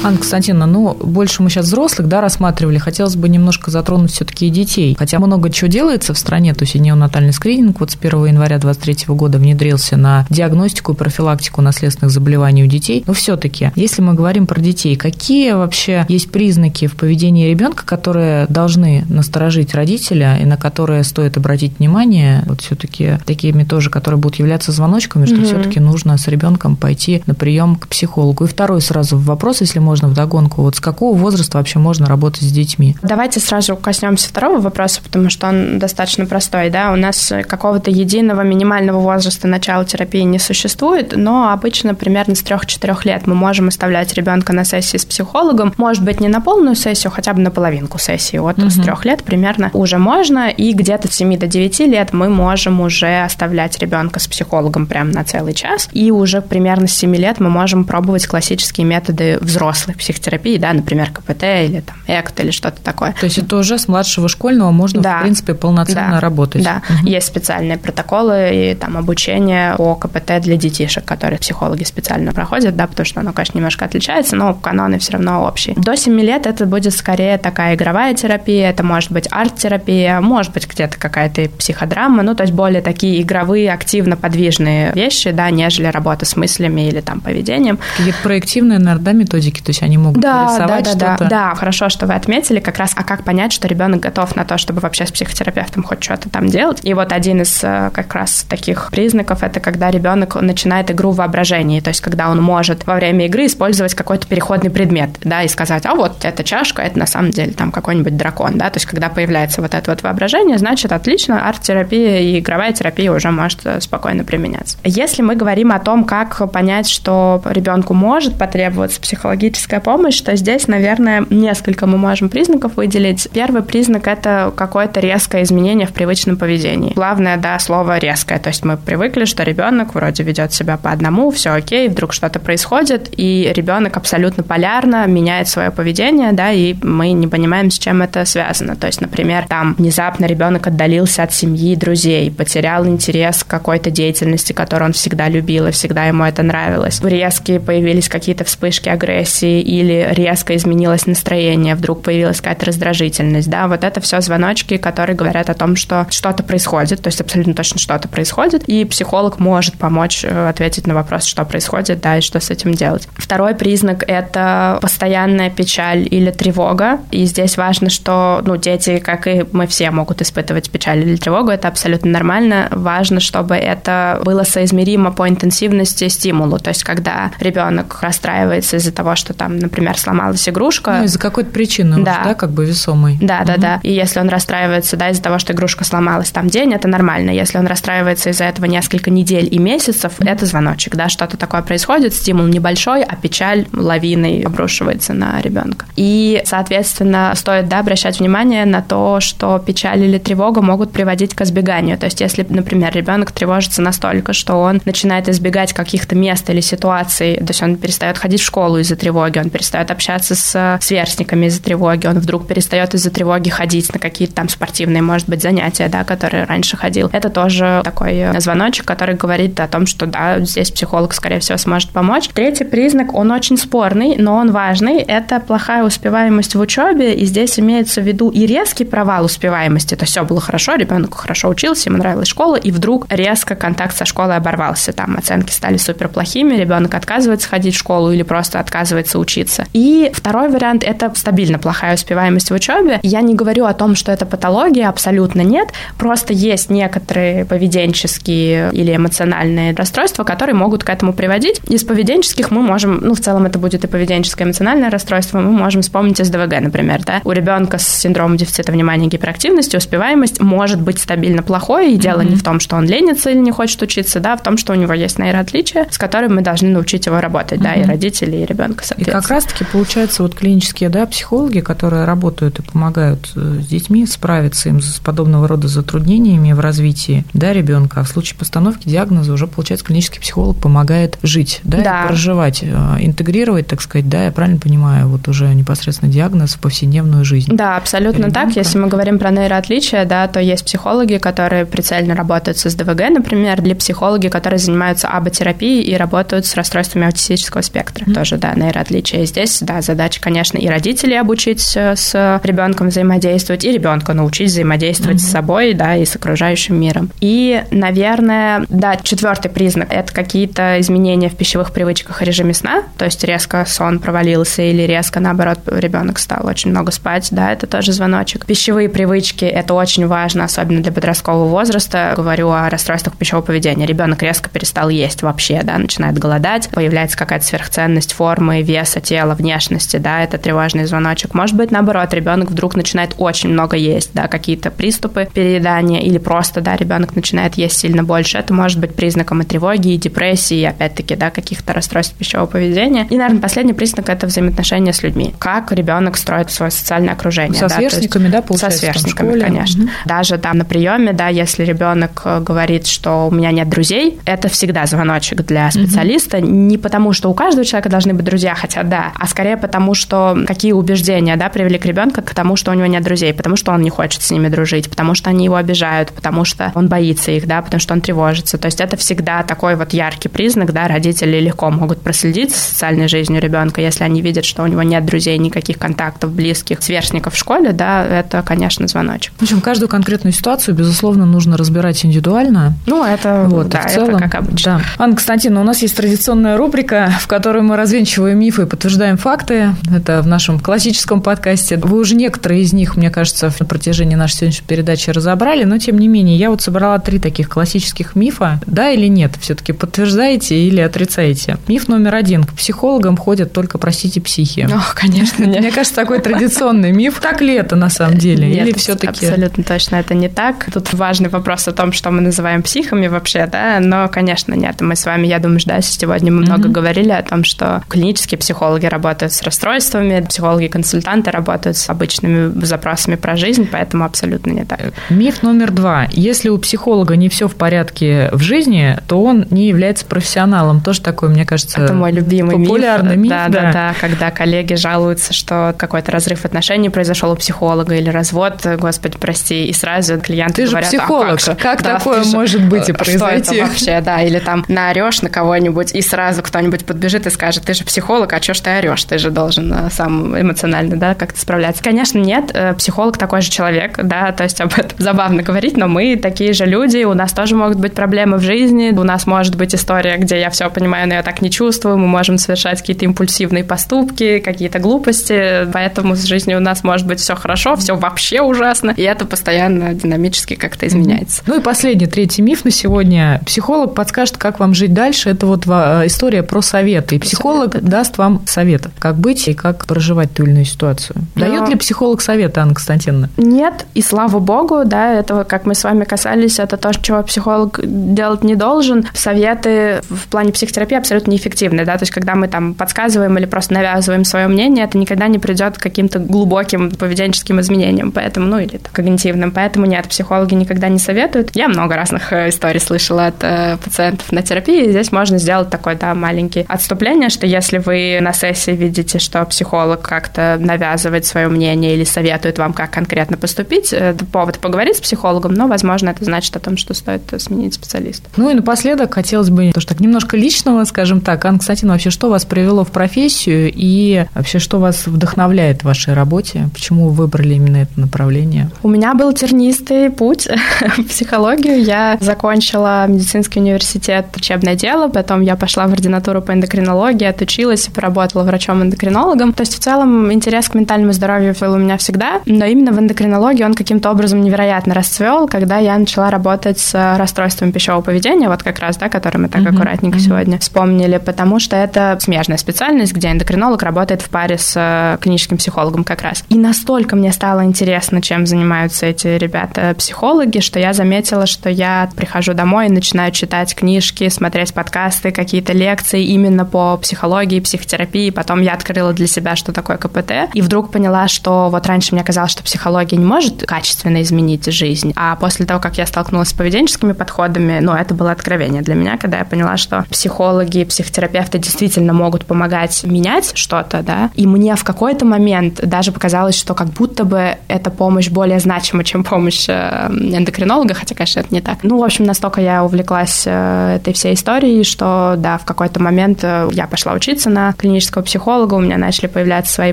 Анна Константиновна, ну, больше мы сейчас взрослых, да, рассматривали. Хотелось бы немножко затронуть все-таки и детей. Хотя много чего делается в стране, то есть и неонатальный скрининг вот с 1 января 2023 года внедрился на диагностику и профилактику наследственных заболеваний у детей. Но все-таки, если мы говорим про детей, какие вообще есть признаки в поведении ребенка, которые должны насторожить родителя и на которые стоит обратить внимание, вот все-таки такими тоже, которые будут являться звоночками, что mm-hmm. все-таки нужно с ребенком пойти на прием к психологу. И второй сразу вопрос, если можно вдогонку, вот с какого возраста вообще можно работать с детьми? Давайте сразу коснемся второго вопроса, потому что он достаточно простой. Да? У нас какого-то единого минимального возраста начала терапии не существует, но обычно примерно с 3-4 лет мы можем оставлять ребенка на сессии с психологом. Может быть, не на полную сессию, хотя бы на половинку сессии. Вот угу. с 3 лет примерно уже можно, и где-то с 7 до 9 лет мы можем уже оставлять ребенка с психологом прямо на целый час, и уже примерно с 7 лет мы можем пробовать классические методы взрослых взрослой психотерапии, да, например, КПТ или там ЭКТ или что-то такое. То есть это уже с младшего школьного можно, да. в принципе, полноценно да. работать? Да, угу. есть специальные протоколы и там обучение по КПТ для детишек, которые психологи специально проходят, да, потому что оно, конечно, немножко отличается, но каноны все равно общие. До 7 лет это будет скорее такая игровая терапия, это может быть арт-терапия, может быть где-то какая-то психодрама, ну, то есть более такие игровые, активно-подвижные вещи, да, нежели работа с мыслями или там поведением. Какие-то проективные, наверное, да, методики то есть они могут да, рисовать да, да, что-то. Да, да, хорошо, что вы отметили как раз, а как понять, что ребенок готов на то, чтобы вообще с психотерапевтом хоть что-то там делать. И вот один из э, как раз таких признаков это когда ребенок начинает игру воображения, то есть когда он может во время игры использовать какой-то переходный предмет, да, и сказать, а вот эта чашка, это на самом деле там какой-нибудь дракон, да, то есть когда появляется вот это вот воображение, значит, отлично, арт-терапия и игровая терапия уже может э, спокойно применяться. Если мы говорим о том, как понять, что ребенку может потребоваться психологический психологическая помощь, то здесь, наверное, несколько мы можем признаков выделить. Первый признак – это какое-то резкое изменение в привычном поведении. Главное, да, слово «резкое». То есть мы привыкли, что ребенок вроде ведет себя по одному, все окей, вдруг что-то происходит, и ребенок абсолютно полярно меняет свое поведение, да, и мы не понимаем, с чем это связано. То есть, например, там внезапно ребенок отдалился от семьи друзей, потерял интерес к какой-то деятельности, которую он всегда любил, и всегда ему это нравилось. Резкие появились какие-то вспышки агрессии, или резко изменилось настроение, вдруг появилась какая-то раздражительность, да, вот это все звоночки, которые говорят о том, что что-то происходит, то есть абсолютно точно что-то происходит, и психолог может помочь э, ответить на вопрос, что происходит, да, и что с этим делать. Второй признак – это постоянная печаль или тревога, и здесь важно, что, ну, дети, как и мы все, могут испытывать печаль или тревогу, это абсолютно нормально, важно, чтобы это было соизмеримо по интенсивности стимулу, то есть когда ребенок расстраивается из-за того, что там, например, сломалась игрушка. Ну, из-за какой-то причины, да, уже, да как бы весомой. Да, угу. да, да. И если он расстраивается, да, из-за того, что игрушка сломалась там день, это нормально. Если он расстраивается из-за этого несколько недель и месяцев, угу. это звоночек, да, что-то такое происходит, стимул небольшой, а печаль лавиной обрушивается на ребенка. И, соответственно, стоит, да, обращать внимание на то, что печаль или тревога могут приводить к избеганию. То есть, если, например, ребенок тревожится настолько, что он начинает избегать каких-то мест или ситуаций, то есть он перестает ходить в школу из-за тревоги, он перестает общаться с сверстниками из-за тревоги, он вдруг перестает из-за тревоги ходить на какие-то там спортивные, может быть, занятия, да, которые раньше ходил. Это тоже такой э, звоночек, который говорит о том, что да, здесь психолог, скорее всего, сможет помочь. Третий признак, он очень спорный, но он важный, это плохая успеваемость в учебе, и здесь имеется в виду и резкий провал успеваемости, то все было хорошо, ребенок хорошо учился, ему нравилась школа, и вдруг резко контакт со школой оборвался, там оценки стали супер плохими, ребенок отказывается ходить в школу или просто отказывается учиться. И второй вариант – это стабильно плохая успеваемость в учебе. Я не говорю о том, что это патология, абсолютно нет, просто есть некоторые поведенческие или эмоциональные расстройства, которые могут к этому приводить. Из поведенческих мы можем, ну, в целом это будет и поведенческое эмоциональное расстройство, мы можем вспомнить СДВГ, например, да. У ребенка с синдромом дефицита внимания и гиперактивности успеваемость может быть стабильно плохой, и дело mm-hmm. не в том, что он ленится или не хочет учиться, да, а в том, что у него есть нейроотличия, с которыми мы должны научить его работать, mm-hmm. да, и родители, и ребенка, И как раз-таки, получается, вот клинические, да, психологи, которые работают и помогают э, с детьми справиться им с подобного рода затруднениями в развитии, да, ребенка, а в случае постановки диагноза уже, получается, клинический психолог помогает жить, да, да. Проживать, э, интегрировать, так сказать, да, я правильно понимаю, вот уже непосредственно диагноз в повседневную жизнь. Да, абсолютно ребенка. так. Если мы говорим про нейроотличия, да, то есть психологи, которые прицельно работают с СДВГ, например, или психологи, которые занимаются аботерапией и работают с расстройствами аутистического спектра. Mm-hmm. Тоже, да, нейроотличия. Здесь, да, задача, конечно, и родителей обучить э, с ребенком взаимодействовать, и ребенка научить взаимодействовать mm-hmm. с собой, да, и с окружающим миром. И, наверное, да, четвертый признак – это какие-то изменения в пищевых привычках и режиме сна, то есть резко сон провалился или резко, наоборот, ребенок стал очень много спать, да, это тоже звоночек. Пищевые привычки – это очень важно, особенно для подросткового возраста. Говорю о расстройствах пищевого поведения. Ребенок резко перестал есть вообще, да, начинает голодать, появляется какая-то сверхценность формы, веса, тела, внешности, да, это тревожный звоночек. Может быть, наоборот, ребенок вдруг начинает очень много есть, да, какие-то приступы переедания или просто, да, ребенок начинает есть сильно больше. Это может быть признаком и тревоги, и депрессии, и, опять-таки, да, каких-то расстройств пищевого поведения. И, наверное, последний признак – это взаимоотношения с людьми. Как ребенок строит свое социальное окружение. Со да, сверстниками, да, получается, Со сверстниками, конечно. Угу. Даже там на приеме, да, если ребенок э, говорит, что у меня нет друзей, это всегда звоночек для специалиста. Угу. Не потому, что у каждого человека должны быть друзья, хотя да, а скорее потому, что какие убеждения, да, привели к ребенку к тому, что у него нет друзей, потому что он не хочет с ними дружить, потому что они его обижают, потому что он боится их, да, потому что он тревожится. То есть это всегда такой вот яркий признак, да, родители легко могут проследить за социальной жизнью ребенка, если они видят, что у него нет друзей, никаких контактов, близких, сверстников в школе, да, это, конечно, звоночек. В общем, каждую конкретную ситуацию, безусловно, нужно разбирать индивидуально. Ну, это, вот, да, в целом, это как обычно. Да. Анна Константиновна, у нас есть традиционная рубрика, в которой мы развенчиваем мифы подтверждаем факты. Это в нашем классическом подкасте. Вы уже некоторые из них, мне кажется, на протяжении нашей сегодняшней передачи разобрали, но тем не менее, я вот собрала три таких классических мифа. Да или нет? Все-таки подтверждаете или отрицаете? Миф номер один. К психологам ходят только, простите, психи. О, конечно. Мне кажется, такой традиционный миф. Так ли это на самом деле? Или все-таки? Абсолютно точно это не так. Тут важный вопрос о том, что мы называем психами вообще, да, но, конечно, нет. Мы с вами, я думаю, да, сегодня мы много говорили о том, что клинические психологи работают с расстройствами, психологи-консультанты работают с обычными запросами про жизнь, поэтому абсолютно не так. Миф номер два. Если у психолога не все в порядке в жизни, то он не является профессионалом. Тоже такой, мне кажется, это мой любимый популярный миф. миф да, да, да, да, когда коллеги жалуются, что какой-то разрыв отношений произошел у психолога или развод, господи, прости, и сразу клиенты ты говорят, же психолог, а как, же? как да, такое же... может быть и произойти? Что это вообще, да, или там наорешь на кого-нибудь, и сразу кто-нибудь подбежит и скажет, ты же психолог, а что ж ты орешь, ты же должен э, сам эмоционально, да, как-то справляться. Конечно, нет, э, психолог такой же человек, да, то есть об этом забавно говорить, но мы такие же люди, у нас тоже могут быть проблемы в жизни, у нас может быть история, где я все понимаю, но я так не чувствую, мы можем совершать какие-то импульсивные поступки, какие-то глупости, поэтому с жизнью у нас может быть все хорошо, все вообще ужасно, и это постоянно динамически как-то изменяется. Ну и последний, третий миф на сегодня. Психолог подскажет, как вам жить дальше. Это вот э, история про советы. И психолог даст вам вам советов, как быть и как проживать ту или иную ситуацию. Но... Дает ли психолог совет, Анна Константиновна? Нет, и слава богу, да, этого, как мы с вами касались, это то, чего психолог делать не должен. Советы в плане психотерапии абсолютно неэффективны, да, то есть когда мы там подсказываем или просто навязываем свое мнение, это никогда не придет к каким-то глубоким поведенческим изменениям, поэтому, ну, или когнитивным, поэтому нет, психологи никогда не советуют. Я много разных э, историй слышала от э, пациентов на терапии, здесь можно сделать такой, да, маленький отступление, что если вы на сессии видите, что психолог как-то навязывает свое мнение или советует вам, как конкретно поступить, это повод поговорить с психологом, но, возможно, это значит о том, что стоит сменить специалиста. Ну и напоследок хотелось бы тоже так немножко личного, скажем так. Анна Константиновна, вообще что вас привело в профессию и вообще что вас вдохновляет в вашей работе? Почему вы выбрали именно это направление? У меня был тернистый путь в психологию. Я закончила медицинский университет учебное дело, потом я пошла в ординатуру по эндокринологии, отучилась поработала врачом-эндокринологом. То есть в целом интерес к ментальному здоровью был у меня всегда, но именно в эндокринологии он каким-то образом невероятно расцвел, когда я начала работать с расстройством пищевого поведения, вот как раз, да, который мы так mm-hmm. аккуратненько mm-hmm. сегодня вспомнили, потому что это смежная специальность, где эндокринолог работает в паре с э, клиническим психологом как раз. И настолько мне стало интересно, чем занимаются эти ребята-психологи, что я заметила, что я прихожу домой и начинаю читать книжки, смотреть подкасты, какие-то лекции именно по психологии, психотерапии. Потом я открыла для себя, что такое КПТ, и вдруг поняла, что вот раньше мне казалось, что психология не может качественно изменить жизнь, а после того, как я столкнулась с поведенческими подходами, ну, это было откровение для меня, когда я поняла, что психологи, психотерапевты действительно могут помогать менять что-то, да, и мне в какой-то момент даже показалось, что как будто бы эта помощь более значима, чем помощь э, эндокринолога, хотя, конечно, это не так. Ну, в общем, настолько я увлеклась э, этой всей историей, что, да, в какой-то момент э, я пошла учиться на клинического психолога, у меня начали появляться свои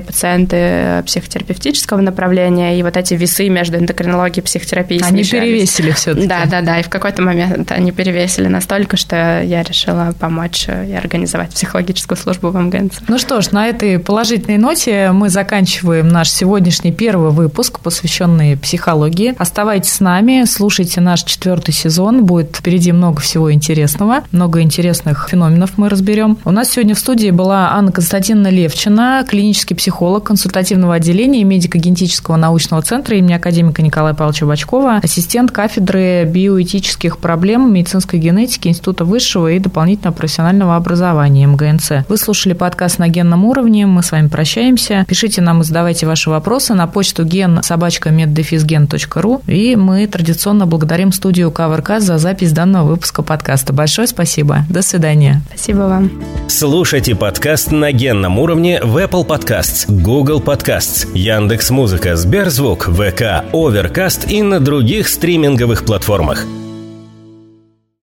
пациенты психотерапевтического направления, и вот эти весы между эндокринологией и психотерапией Они перевесили все таки Да, да, да, и в какой-то момент они перевесили настолько, что я решила помочь и организовать психологическую службу в МГНЦ. Ну что ж, на этой положительной ноте мы заканчиваем наш сегодняшний первый выпуск, посвященный психологии. Оставайтесь с нами, слушайте наш четвертый сезон, будет впереди много всего интересного, много интересных феноменов мы разберем. У нас сегодня в студии была Анна Константиновна Левчина, клинический психолог консультативного отделения медико-генетического научного центра имени академика Николая Павловича Бачкова, ассистент кафедры биоэтических проблем медицинской генетики Института высшего и дополнительного профессионального образования МГНЦ. Вы слушали подкаст на генном уровне. Мы с вами прощаемся. Пишите нам и задавайте ваши вопросы на почту ген собачка меддефизген.ру. И мы традиционно благодарим студию КВРК за запись данного выпуска подкаста. Большое спасибо. До свидания. Спасибо вам. Слушайте подкаст на генном уровне в Apple Podcasts, Google Podcasts, Яндекс.Музыка, Сберзвук, ВК, Overcast и на других стриминговых платформах.